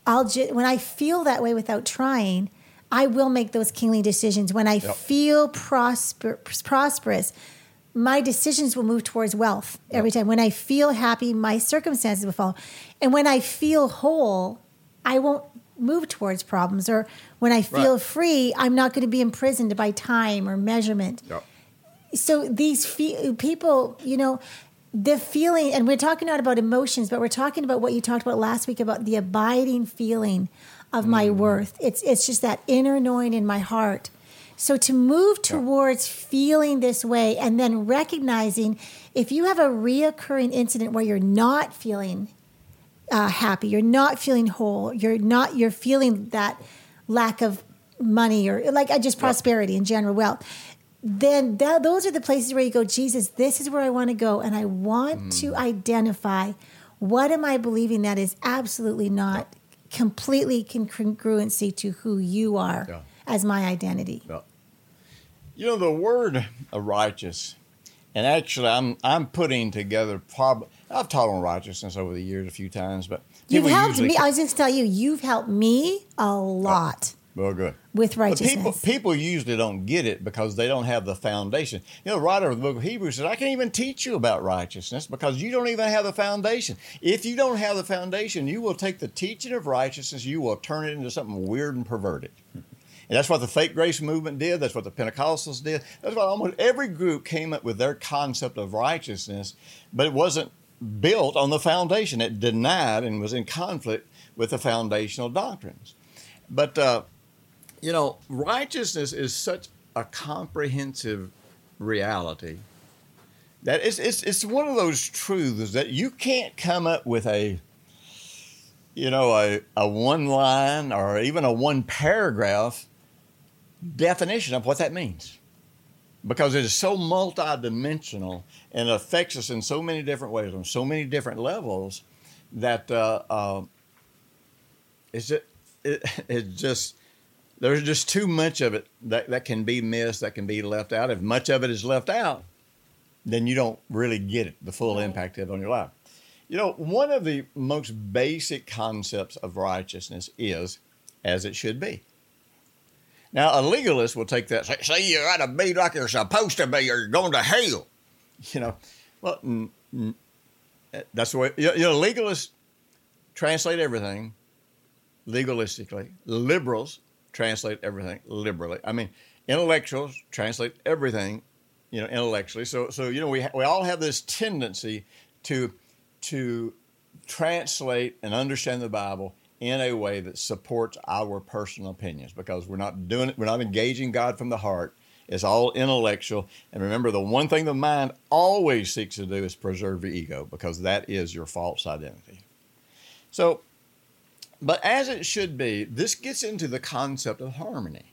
I'll just when I feel that way without trying, I will make those kingly decisions. When I feel prosper, prosperous, my decisions will move towards wealth every time. When I feel happy, my circumstances will follow. And when I feel whole, I won't move towards problems. Or when I feel Right. free, I'm not going to be imprisoned by time or measurement. Yep. So these fe- people, you know, the feeling, and we're talking not about emotions, but we're talking about what you talked about last week about the abiding feeling of my Mm. worth. It's it's just that inner knowing in my heart. So to move towards feeling this way and then recognizing if you have a reoccurring incident where you're not feeling uh, happy, you're not feeling whole, you're not you're feeling that lack of money or like uh, just prosperity in general, wealth. Then that, those are the places where you go, Jesus, this is where I want to go, and I want to identify what am I believing that is absolutely not completely in congruency to who you are Yeah. as my identity. Yep. You know the word righteous, and actually, I'm I'm putting together. Prob- I've taught on righteousness over the years a few times, but You've helped me. I was going to tell you, you've helped me a oh, lot Well, good. with But people, righteousness. people usually don't get it because they don't have the foundation. You know, the writer of the book of Hebrews says, I can't even teach you about righteousness because you don't even have the foundation. If you don't have the foundation, you will take the teaching of righteousness, you will turn it into something weird and perverted. And that's what the fake grace movement did. That's what the Pentecostals did. That's what almost every group came up with their concept of righteousness, but it wasn't built on the foundation. It denied and was in conflict with the foundational doctrines. But uh, you know, righteousness is such a comprehensive reality that it's, it's, it's one of those truths that you can't come up with a, you know, a, a one line or even a one paragraph definition of what that means. Because it is so multidimensional and affects us in so many different ways, on so many different levels, that uh, uh, it's just, it, it just there's just too much of it that, that can be missed, that can be left out. If much of it is left out, then you don't really get it, the full impact of it on your life. You know, one of the most basic concepts of righteousness is as it should be. Now, a legalist will take that, say, see, you got to be like you're supposed to be, or you're going to hell. You know, well, n- n- eh, that's the way, you you know, legalists translate everything legalistically. Liberals translate everything liberally. I mean, intellectuals translate everything, you know, intellectually. So, so you know, we ha- we all have this tendency to to translate and understand the Bible in a way that supports our personal opinions because we're not doing it. We're not engaging God from the heart. It's all intellectual. And remember, the one thing the mind always seeks to do is preserve your ego because that is your false identity. So but as it should be, this gets into the concept of harmony.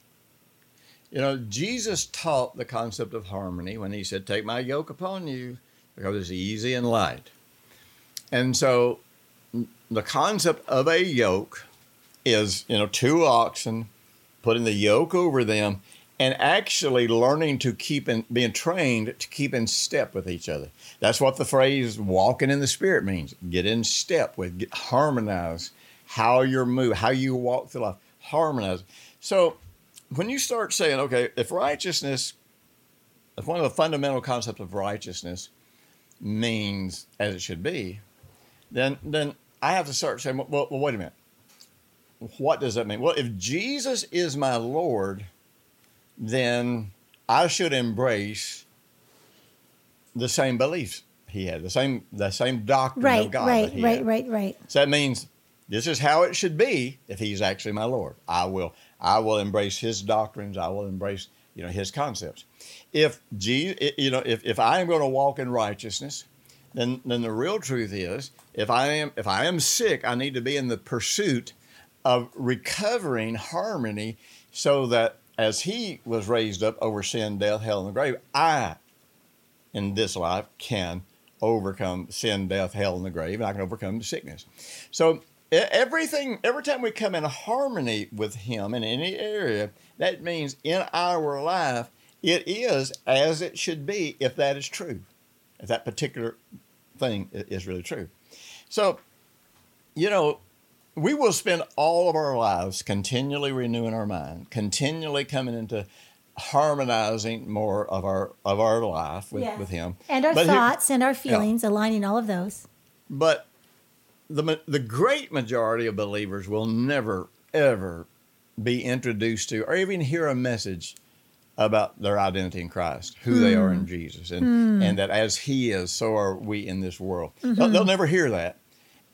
You know, Jesus taught the concept of harmony when he said, Take my yoke upon you because it's easy and light. And so the concept of a yoke is, you know, two oxen, putting the yoke over them, and actually learning to keep in, being trained to keep in step with each other. That's what the phrase walking in the spirit means. Get in step with, get, harmonize how you're moving, how you walk through life, harmonize. So when you start saying, okay, if righteousness, if one of the fundamental concepts of righteousness means as it should be, then then I have to start saying, well, well, wait a minute. What does that mean? Well, if Jesus is my Lord, then I should embrace the same beliefs he had, the same the same doctrine Right, of God. right, that he right, had. right, right. So that means this is how it should be if he's actually my Lord. I will I will embrace his doctrines. I will embrace, you know, his concepts. If Jesus, you know, if, if I am going to walk in righteousness, then then the real truth is if I am if I am sick, I need to be in the pursuit of recovering harmony so that as he was raised up over sin, death, hell, and the grave, I in this life can overcome sin, death, hell, and the grave, and I can overcome sickness. So everything, every time we come in harmony with Him in any area, that means in our life it is as it should be if that is true, that particular thing is really true. So, you know, we will spend all of our lives continually renewing our mind, continually coming into harmonizing more of our of our life with, Yes. with him And our But here- thoughts and our feelings, aligning all of those. but the the great majority of believers will never ever be introduced to or even hear a message about their identity in Christ, who they are in hmm. Jesus, and hmm. and that as He is, so are we in this world. They'll, mm-hmm. they'll never hear that,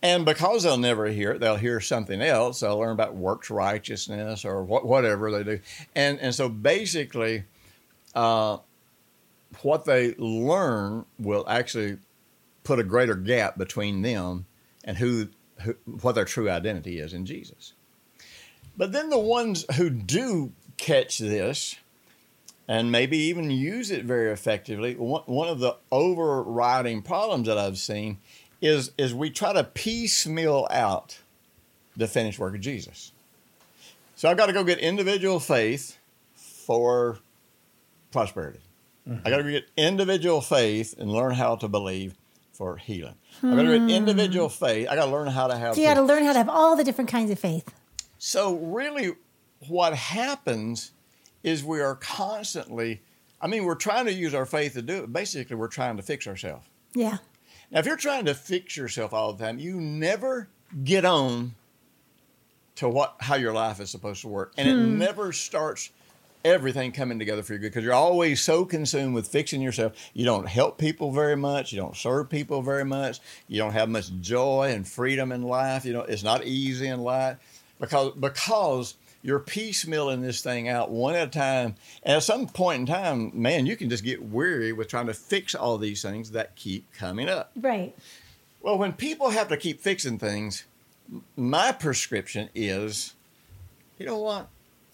and because they'll never hear it, they'll hear something else. They'll learn about works righteousness or what, whatever they do, and and so basically, uh, what they learn will actually put a greater gap between them and who, who what their true identity is in Jesus. But then the ones who do catch this and maybe even use it very effectively, one, one of the overriding problems that I've seen is is we try to piecemeal out the finished work of Jesus. So I've got to go get individual faith for prosperity. I got to get individual faith and learn how to believe for healing. I got to get hmm. individual faith. I got to learn how to have. So you got to learn how to have all the different kinds of faith. So really, what happens is we are constantly. I mean, we're trying to use our faith to do it. Basically, we're trying to fix ourselves. Yeah. Now, if you're trying to fix yourself all the time, you never get on to what how your life is supposed to work, and it hmm. never starts everything coming together for you good because you're always so consumed with fixing yourself. You don't help people very much. You don't serve people very much. You don't have much joy and freedom in life. You know, it's not easy in life because because you're piecemealing this thing out one at a time. And at some point in time, man, you can just get weary with trying to fix all these things that keep coming up. Right. Well, when people have to keep fixing things, my prescription is, you know what?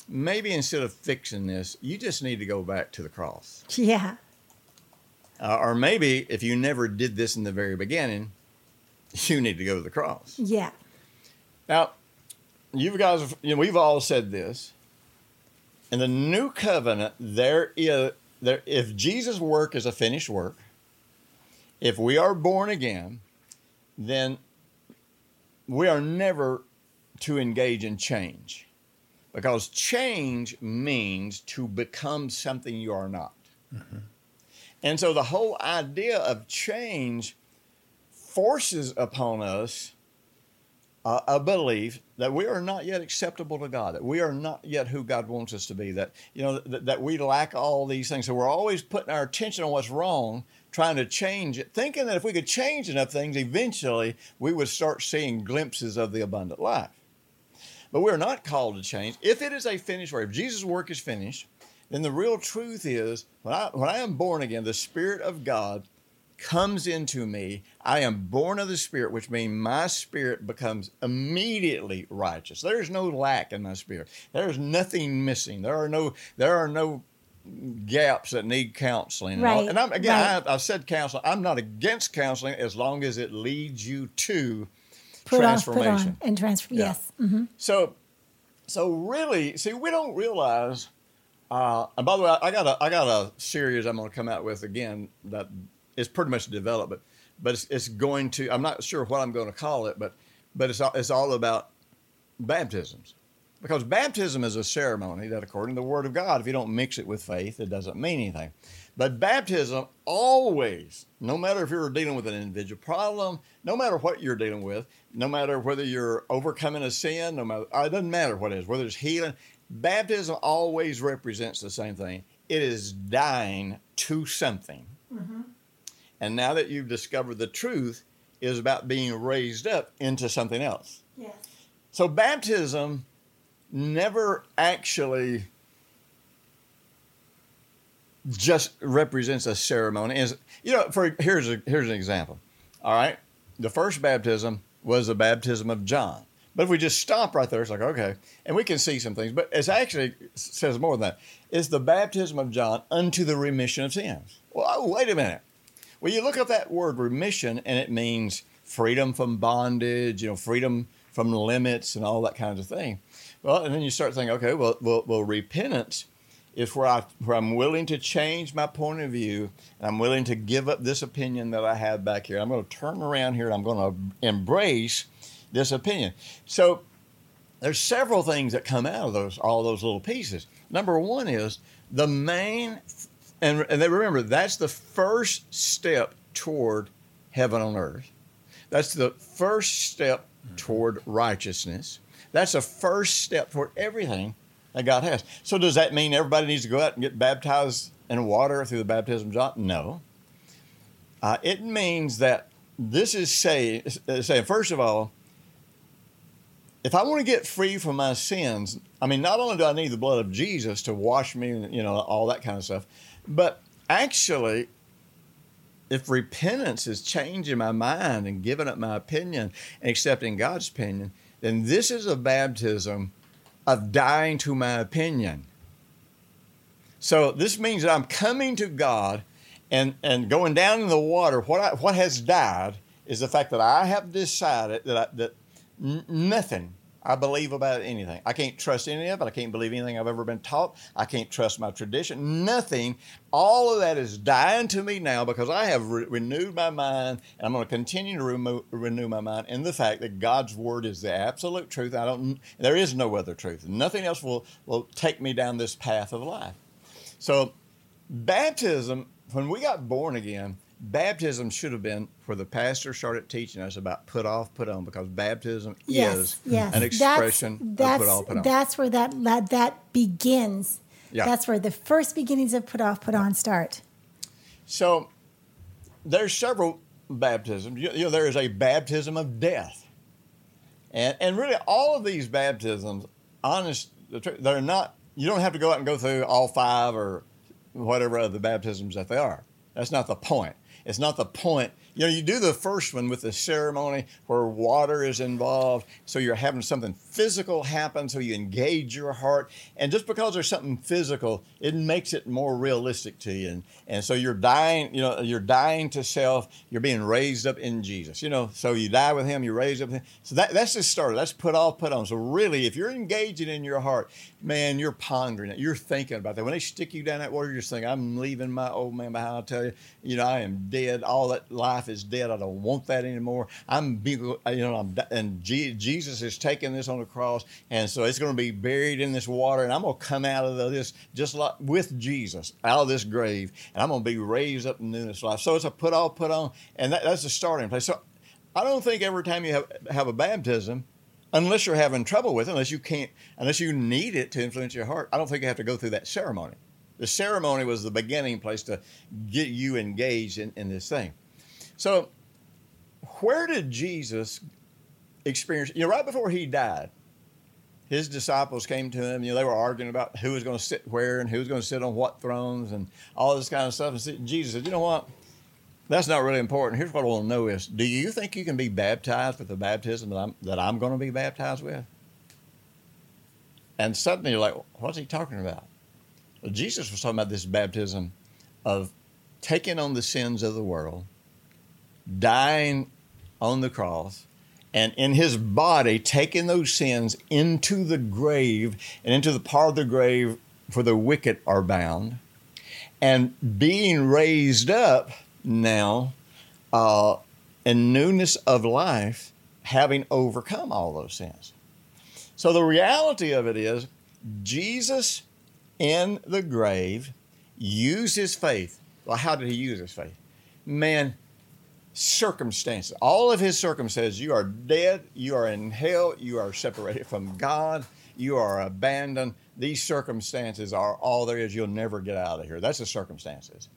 Maybe instead of fixing this, you just need to go back to the cross. Yeah. Uh, or maybe if you never did this in the very beginning, you need to go to the cross. Yeah. Now, you guys, you know, we've all said this. In the new covenant, there is there. If Jesus' work is a finished work, if we are born again, then we are never to engage in change. because change means to become something you are not. Mm-hmm. And so the whole idea of change forces upon us uh, a belief that we are not yet acceptable to God, that we are not yet who God wants us to be, that you know that, that we lack all these things. So we're always putting our attention on what's wrong, trying to change it, thinking that if we could change enough things, eventually we would start seeing glimpses of the abundant life. But we're not called to change. If it is a finished work, if Jesus' work is finished, then the real truth is when I when I am born again, the Spirit of God comes into me. I am born of the Spirit, which means my spirit becomes immediately righteous. There is no lack in my spirit. There is nothing missing. There are no there are no gaps that need counseling. And, and I'm, again, right. I, I've said counseling. I'm not against counseling as long as it leads you to Put off, put transformation. on, and transfer. Yeah. Yes. hmm So, so really, see, we don't realize. Uh, and by the way, I got a I got a series I'm going to come out with again that is pretty much developed, but it's, it's going to. I'm not sure what I'm going to call it, but but it's all, it's all about baptisms because baptism is a ceremony that, according to the Word of God, if you don't mix it with faith, it doesn't mean anything. But baptism always, no matter if you're dealing with an individual problem, no matter what you're dealing with, no matter whether you're overcoming a sin, no matter it doesn't matter what it is, whether it's healing, baptism always represents the same thing. It is dying to something. Mm-hmm. And now that you've discovered the truth, is about being raised up into something else. Yes. So baptism never actually just represents a ceremony. Is you know, for here's a here's an example. All right, the first baptism was the baptism of John. But if we just stop right there, it's like okay, and we can see some things. But it's actually says more than that. It's the baptism of John unto the remission of sins. Well, oh, wait a minute. Well, you look up that word remission, and it means freedom from bondage, you know, freedom from limits and all that kind of thing. Well, and then you start thinking, okay, well, well, well repentance is where I where I'm willing to change my point of view, and I'm willing to give up this opinion that I have back here. I'm going to turn around here, and I'm going to embrace this opinion. So there's several things that come out of those all those little pieces. Number one is the main, and and then remember that's the first step toward heaven on earth. That's the first step toward righteousness. That's the first step toward everything that God has. So does that mean everybody needs to go out and get baptized in water through the baptism of John? No. Uh, it means that this is saying, saying, first of all, if I want to get free from my sins, I mean, not only do I need the blood of Jesus to wash me, you know, all that kind of stuff, but actually, if repentance is changing my mind and giving up my opinion and accepting God's opinion, then this is a baptism of dying to my opinion. So this means that I'm coming to God and, and going down in the water. What, I, what has died is the fact that I have decided that, I, that nothing I believe about anything. I can't trust any of it. I can't believe anything I've ever been taught. I can't trust my tradition. Nothing. All of that is dying to me now because I have re- renewed my mind, and I'm going to continue to remo- renew my mind in the fact that God's word is the absolute truth. I don't. There is no other truth. Nothing else will will take me down this path of life. So, baptism. When we got born again, baptism should have been where the pastor started teaching us about put off, put on, because baptism Yes. is yes. an expression that's, of put off, put on. That's where that that, that begins. Yeah. That's where the first beginnings of put off, put on start. So there's several baptisms. You, you know, there is a baptism of death, and and really all of these baptisms, honest, they're not. You don't have to go out and go through all five or whatever other baptisms that they are. That's not the point. It's not the point. You know, you do the first one with the ceremony where water is involved, so you're having something physical happen, so you engage your heart. And just because there's something physical, it makes it more realistic to you. And, and so you're dying, you know, you're dying to self, you're being raised up in Jesus. You know, so you die with him, you raise up with him. So that, that's the start. That's put off, put on. So really, if you're engaging in your heart, man, you're pondering it. You're thinking about that. When they stick you down that water, you're saying, I'm leaving my old man behind. I'll tell you, you know, I am dead. All that life is dead. I don't want that anymore. I'm, you know, I'm, and Jesus is taking this on the cross, and so it's going to be buried in this water, and I'm going to come out of this just like with Jesus out of this grave, and I'm going to be raised up in newness life. So it's a put all put on, and that, that's the starting place. So I don't think every time you have have a baptism unless you're having trouble with it, unless you can't, unless you need it to influence your heart, I don't think you have to go through that ceremony. The ceremony was the beginning place to get you engaged in, in this thing. So, where did Jesus experience? You know, right before he died, his disciples came to him. You know, they were arguing about who was going to sit where and who was going to sit on what thrones and all this kind of stuff. And Jesus said, "You know what? That's not really important. Here's what I want to know: is Do you think you can be baptized with the baptism that I'm that I'm going to be baptized with?" And suddenly you're like, "What's he talking about?" Well, Jesus was talking about this baptism of taking on the sins of the world, dying on the cross, and in his body taking those sins into the grave and into the part of the grave where the wicked are bound, and being raised up now uh, in newness of life, having overcome all those sins. So the reality of it is, Jesus in the grave used his faith. Well, how did he use his faith? Man, circumstances, all of his circumstances, you are dead, you are in hell, you are separated from God, you are abandoned. These circumstances are all there is. You'll never get out of here. That's the circumstances.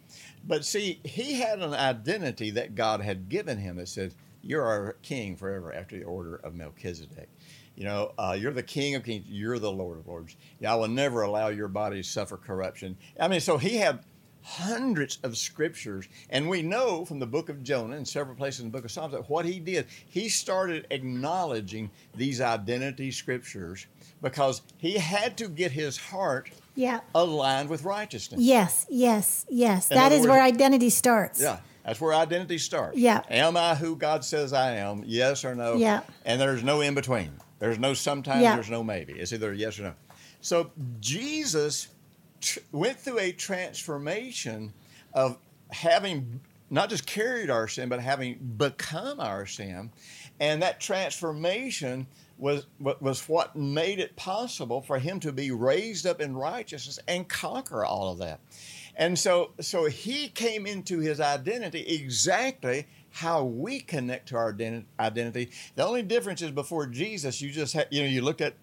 But see, he had an identity that God had given him that said, You're our king forever after the order of Melchizedek. You know, uh, you're the King of Kings. You're the Lord of Lords. Yeah, I will never allow your body to suffer corruption. I mean, so he had hundreds of scriptures, and we know from the book of Jonah and several places in the book of Psalms that what he did, he started acknowledging these identity scriptures because he had to get his heart yeah. aligned with righteousness. Yes, yes, yes. In That is words- where identity starts. Yeah, that's where identity starts. Yeah. Am I who God says I am? Yes or no? Yeah. And there's no in between. There's no sometimes, Yeah. there's no maybe. It's either yes or no. So Jesus tr- went through a transformation of having not just carried our sin, but having become our sin. And that transformation was, was what made it possible for him to be raised up in righteousness and conquer all of that. And so, so he came into his identity exactly how we connect to our identity. The only difference is before Jesus, you just had, you know, you looked at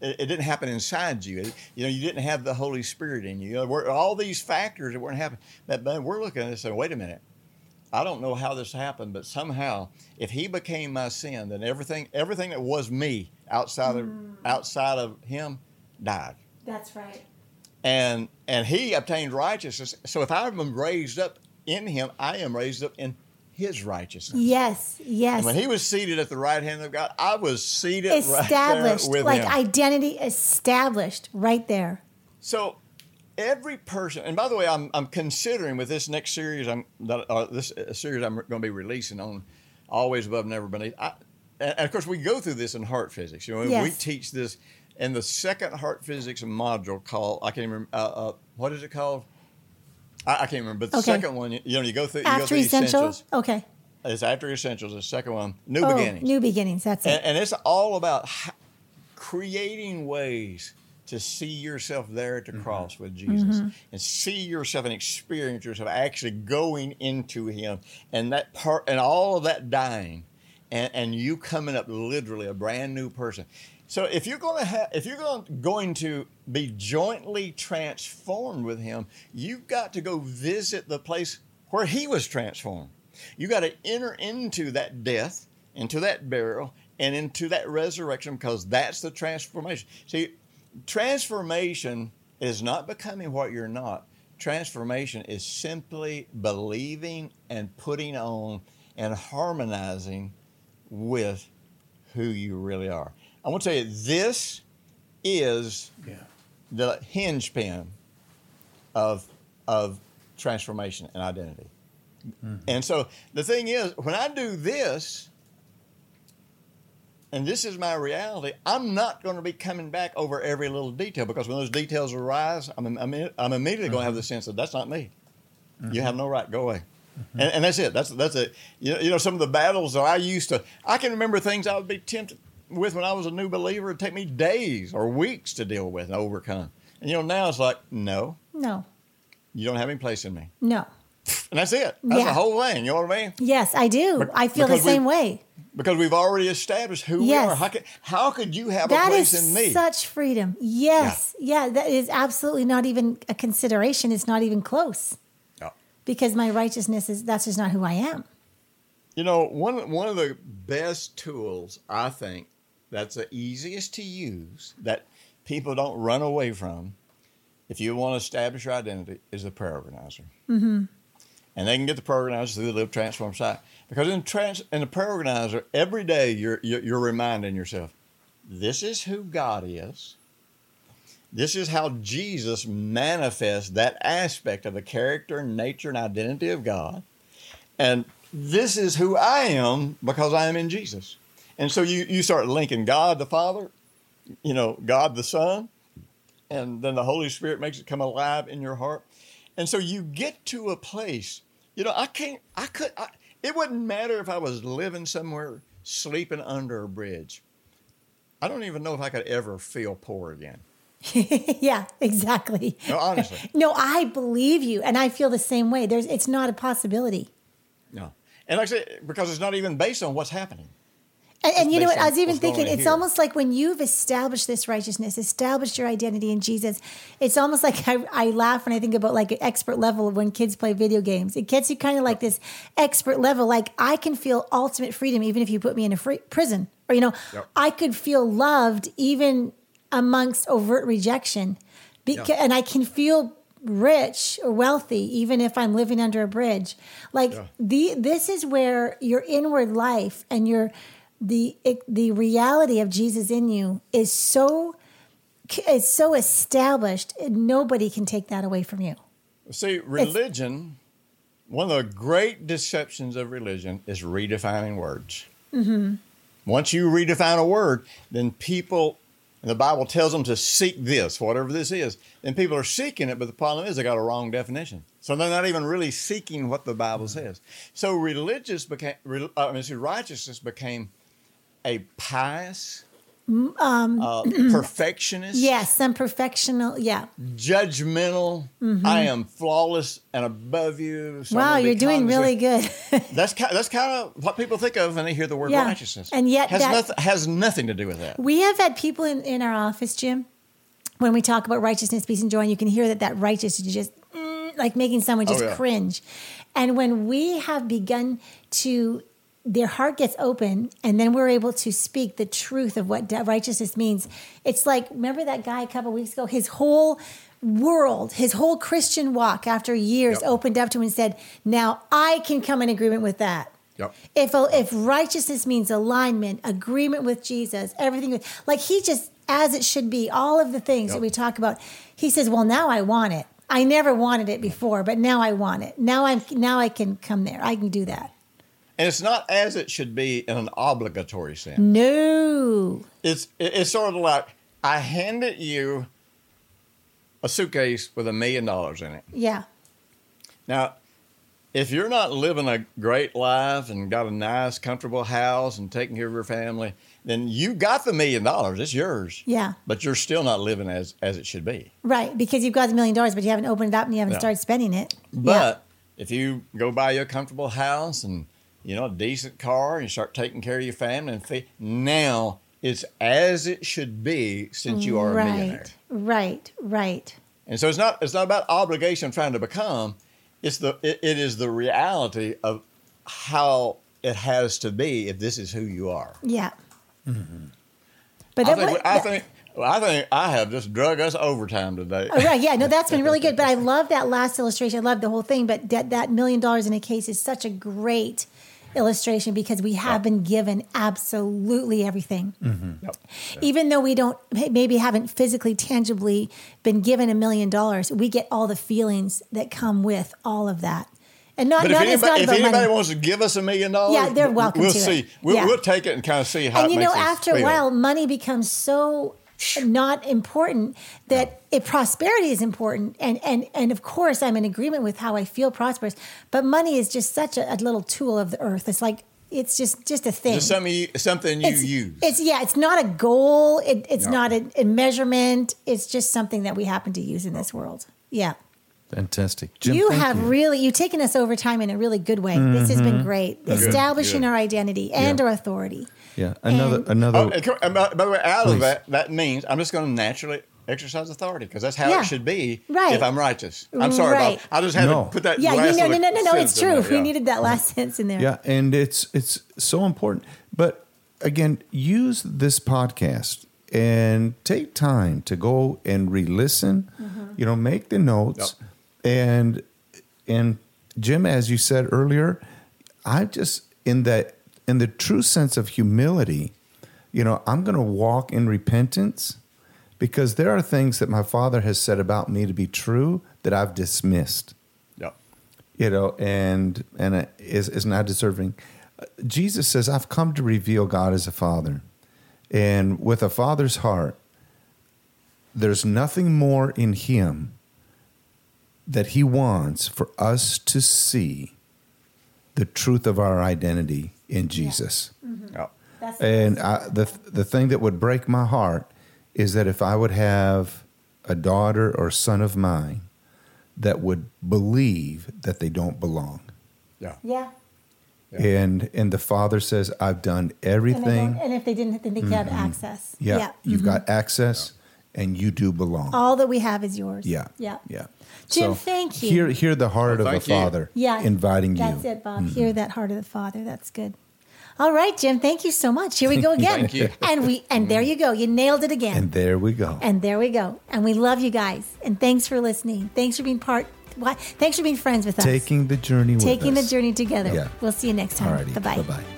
it, didn't happen inside you. You know, you didn't have the Holy Spirit in you. All these factors that weren't happening. But, but we're looking at this and wait a minute. I don't know how this happened, but somehow, if he became my sin, then everything, everything that was me outside of mm. outside of him, died That's right. and and he obtained righteousness. So if I am raised up in him, I am raised up in his righteousness. Yes, yes. And when he was seated at the right hand of God, I was seated right established, there with like him. identity established right there. so every person, and by the way, I'm, I'm considering with this next series, I'm that, uh, this uh, series I'm going to be releasing on always above, never beneath. I, and of course, we go through this in heart physics. You know, we teach this in the second heart physics module called I can't remember uh, uh, what is it called. I, I can't remember, but the Okay. second one, you, you know, you go through you go After through essential. essentials. Okay. It's after essentials. The second one, new oh, beginnings, New beginnings. That's it. and, and it's all about creating ways to see yourself there at the mm-hmm. cross with Jesus mm-hmm. and see yourself and experience yourself actually going into Him and that part and all of that dying and, and you coming up literally a brand new person. So if you're going to have, if you're going, going to be jointly transformed with Him, you've got to go visit the place where He was transformed. You got to enter into that death, into that burial, and into that resurrection because that's the transformation. See, transformation is not becoming what you're not. Transformation is simply believing and putting on and harmonizing with who you really are. I want to tell you, this is Yeah. the hinge pin of of transformation and identity. Mm-hmm. And so the thing is, when I do this, and this is my reality, I'm not going to be coming back over every little detail because when those details arise, I'm, I'm, I'm immediately going to have the mm-hmm. sense that that's not me. You mm-hmm. have no right. Go away. Mm-hmm. and, and that's it. That's that's it. You know, you know, some of the battles that I used to. I can remember things I would be tempted with when I was a new believer. It'd take me days or weeks to deal with and overcome. And you know, now it's like, no, No, you don't have any place in me, no. And that's it. That's Yeah. the whole thing. You know what I mean? Yes, I do. I feel the same way. Because we've already established who Yes. we are. How could how could you have a place is in me? such freedom. Yes. Yeah. that is absolutely not even a consideration. It's not even close Yeah. because my righteousness is that's just not who I am. You know, one one of the best tools I think that's the easiest to use that people don't run away from, if you want to establish your identity, is the prayer organizer. Mm-hmm. And they can get the prayer organizer through the Live Transform site because in trans in the prayer organizer, every day you're you're, reminding yourself, this is who God is. This is how Jesus manifests that aspect of the character, nature, and identity of God. And this is who I am because I am in Jesus. And so you, you start linking God the Father, you know, God the Son, and then the Holy Spirit makes it come alive in your heart. And so you get to a place, you know, I can't, I could, I, it wouldn't matter if I was living somewhere sleeping under a bridge. I don't even know if I could ever feel poor again. yeah, exactly. No, honestly. No, I believe you, and I feel the same way. There's, it's not a possibility. No. And like I say, because it's not even based on what's happening. And, and you know what? I was even thinking, it's here. almost like when you've established this righteousness, established your identity in Jesus, it's almost like I, I laugh when I think about like an expert level of when kids play video games. It gets you kind of like this expert level. Like I can feel ultimate freedom even if you put me in a free, prison, or you know, Yep. I could feel loved even amongst overt rejection, because, Yeah. and I can feel rich or wealthy even if I'm living under a bridge. Like Yeah. the this is where your inward life and your the the reality of Jesus in you is so is so established nobody can take that away from you. See, religion, one of the great deceptions of religion is redefining words. Mm-hmm. Once you redefine a word, then people, and the Bible tells them to seek this, whatever this is, then people are seeking it, but the problem is they got a wrong definition. So they're not even really seeking what the Bible says. So religious became, re- uh, I mean, see, righteousness became a pious, uh, perfectionist, Yes, some perfectional. Yeah. judgmental. I am flawless and above you. so Mm-hmm. wow, you're doing really good. That's kind, that's kind of what people think of when they hear the word Yeah, righteousness. and yet has that- nothing has nothing to do with that. We have had people in, in our office, Jim, when we talk about righteousness, peace, and joy, and you can hear that that righteousness is just mm, like making someone just Oh, yeah. cringe. And when we have begun to, their heart gets open, and then we're able to speak the truth of what righteousness means. It's like, remember that guy a couple weeks ago? His whole world, his whole Christian walk after years Yep. opened up to him and said, Now I can come in agreement with that. Yep. If oh, if righteousness means alignment, agreement with Jesus, everything like he just as it should be, all of the things that we talk about. He says, "Well, now I want it. I never wanted it before, but now I want it. Now I'm now I can come there. I can do that." And it's not as it should be in an obligatory sense. No. It's it's sort of like I handed you a suitcase with a million dollars in it. Yeah. Now, if you're not living a great life and got a nice, comfortable house and taking care of your family, then you got the million dollars. It's yours. Yeah. But you're still not living as as it should be. Right, because you've got the million dollars, but you haven't opened it up and you haven't Yeah. started spending it. But if you go buy your comfortable house and you know a decent car and you start taking care of your family and fe- now it's as it should be since you are a millionaire. right, right, right. And so it's not it's not about obligation trying to become. It's the it, it is the reality of how it has to be if this is who you are. Yeah. Mm-hmm. But I think I think well, I think I have just drug us overtime today. Oh, right. Yeah. No, that's been really good. But I love that last illustration. I love the whole thing. But that, that million dollars in a case is such a great illustration because we have been given absolutely everything. Mm-hmm. Yep. Even though we don't, maybe haven't physically, tangibly been given a million dollars, we get all the feelings that come with all of that. And not, But if not, it's not anybody, if anybody money. wants to give us a million dollars, Yeah, they're welcome We'll to see. it. We'll, Yeah. we'll take it and kind of see how. and it you know, us after a while, money becomes so not important. That if prosperity is important, and and and of course I'm in agreement with how I feel prosperous, but money is just such a, a little tool of the earth. It's like it's just just a thing. Just something you, something you it's, use. It's yeah, it's not a goal. It, it's No. not a, a measurement. It's just something that we happen to use in this world. Yeah. Fantastic. Jim, you have you. really you've taken us over time in a really good way. This has been mm-hmm. great. Establishing good. our identity and Yeah. our authority. Yeah. Another and- another Oh, and and by, by the way, out Please. of that, that means I'm just going to naturally exercise authority because that's how Yeah. it should be Right. if I'm righteous. I'm sorry, Right. Bob. I just had No. to put that. Yeah, you last know, no, little no, no, no. It's true. there, We needed that last sentence in there. Yeah, and it's it's so important. But again, use this podcast and take time to go and re-listen. Mm-hmm. You know, make the notes, and and Jim, as you said earlier, I just in that in the true sense of humility, you know, I'm going to walk in repentance because there are things that my father has said about me to be true that I've dismissed Yep. you know, and and is is not deserving. Jesus says, "I've come to reveal God as a Father," and with a Father's heart, there's nothing more in Him that He wants for us to see the truth of our identity in Jesus. Mm-hmm. Yep. That's And I, the the thing that would break my heart is that if I would have a daughter or son of mine that would believe that they don't belong, Yeah. yeah. Yeah. and and the father says, "I've done everything. don't- and if they didn't, then they could have mm-hmm. access. yeah, you've mm-hmm. got access, and you do belong." All that we have is yours. yeah, Yeah. yeah. Jim, thank you. Hear hear the heart Well, of a thank you. father, Yeah. inviting you. That's it, Bob. Mm-hmm. Hear that heart of the Father. That's good. All right, Jim. Thank you so much. Here we go again. Thank you. And we and there you go. You nailed it again. And there we go. And there we go. And we love you guys. And thanks for listening. Thanks for being part. What? Thanks for being friends with us. Taking the journey with Taking the journey together. Yeah. We'll see you next time. Alrighty. Bye bye. Bye bye.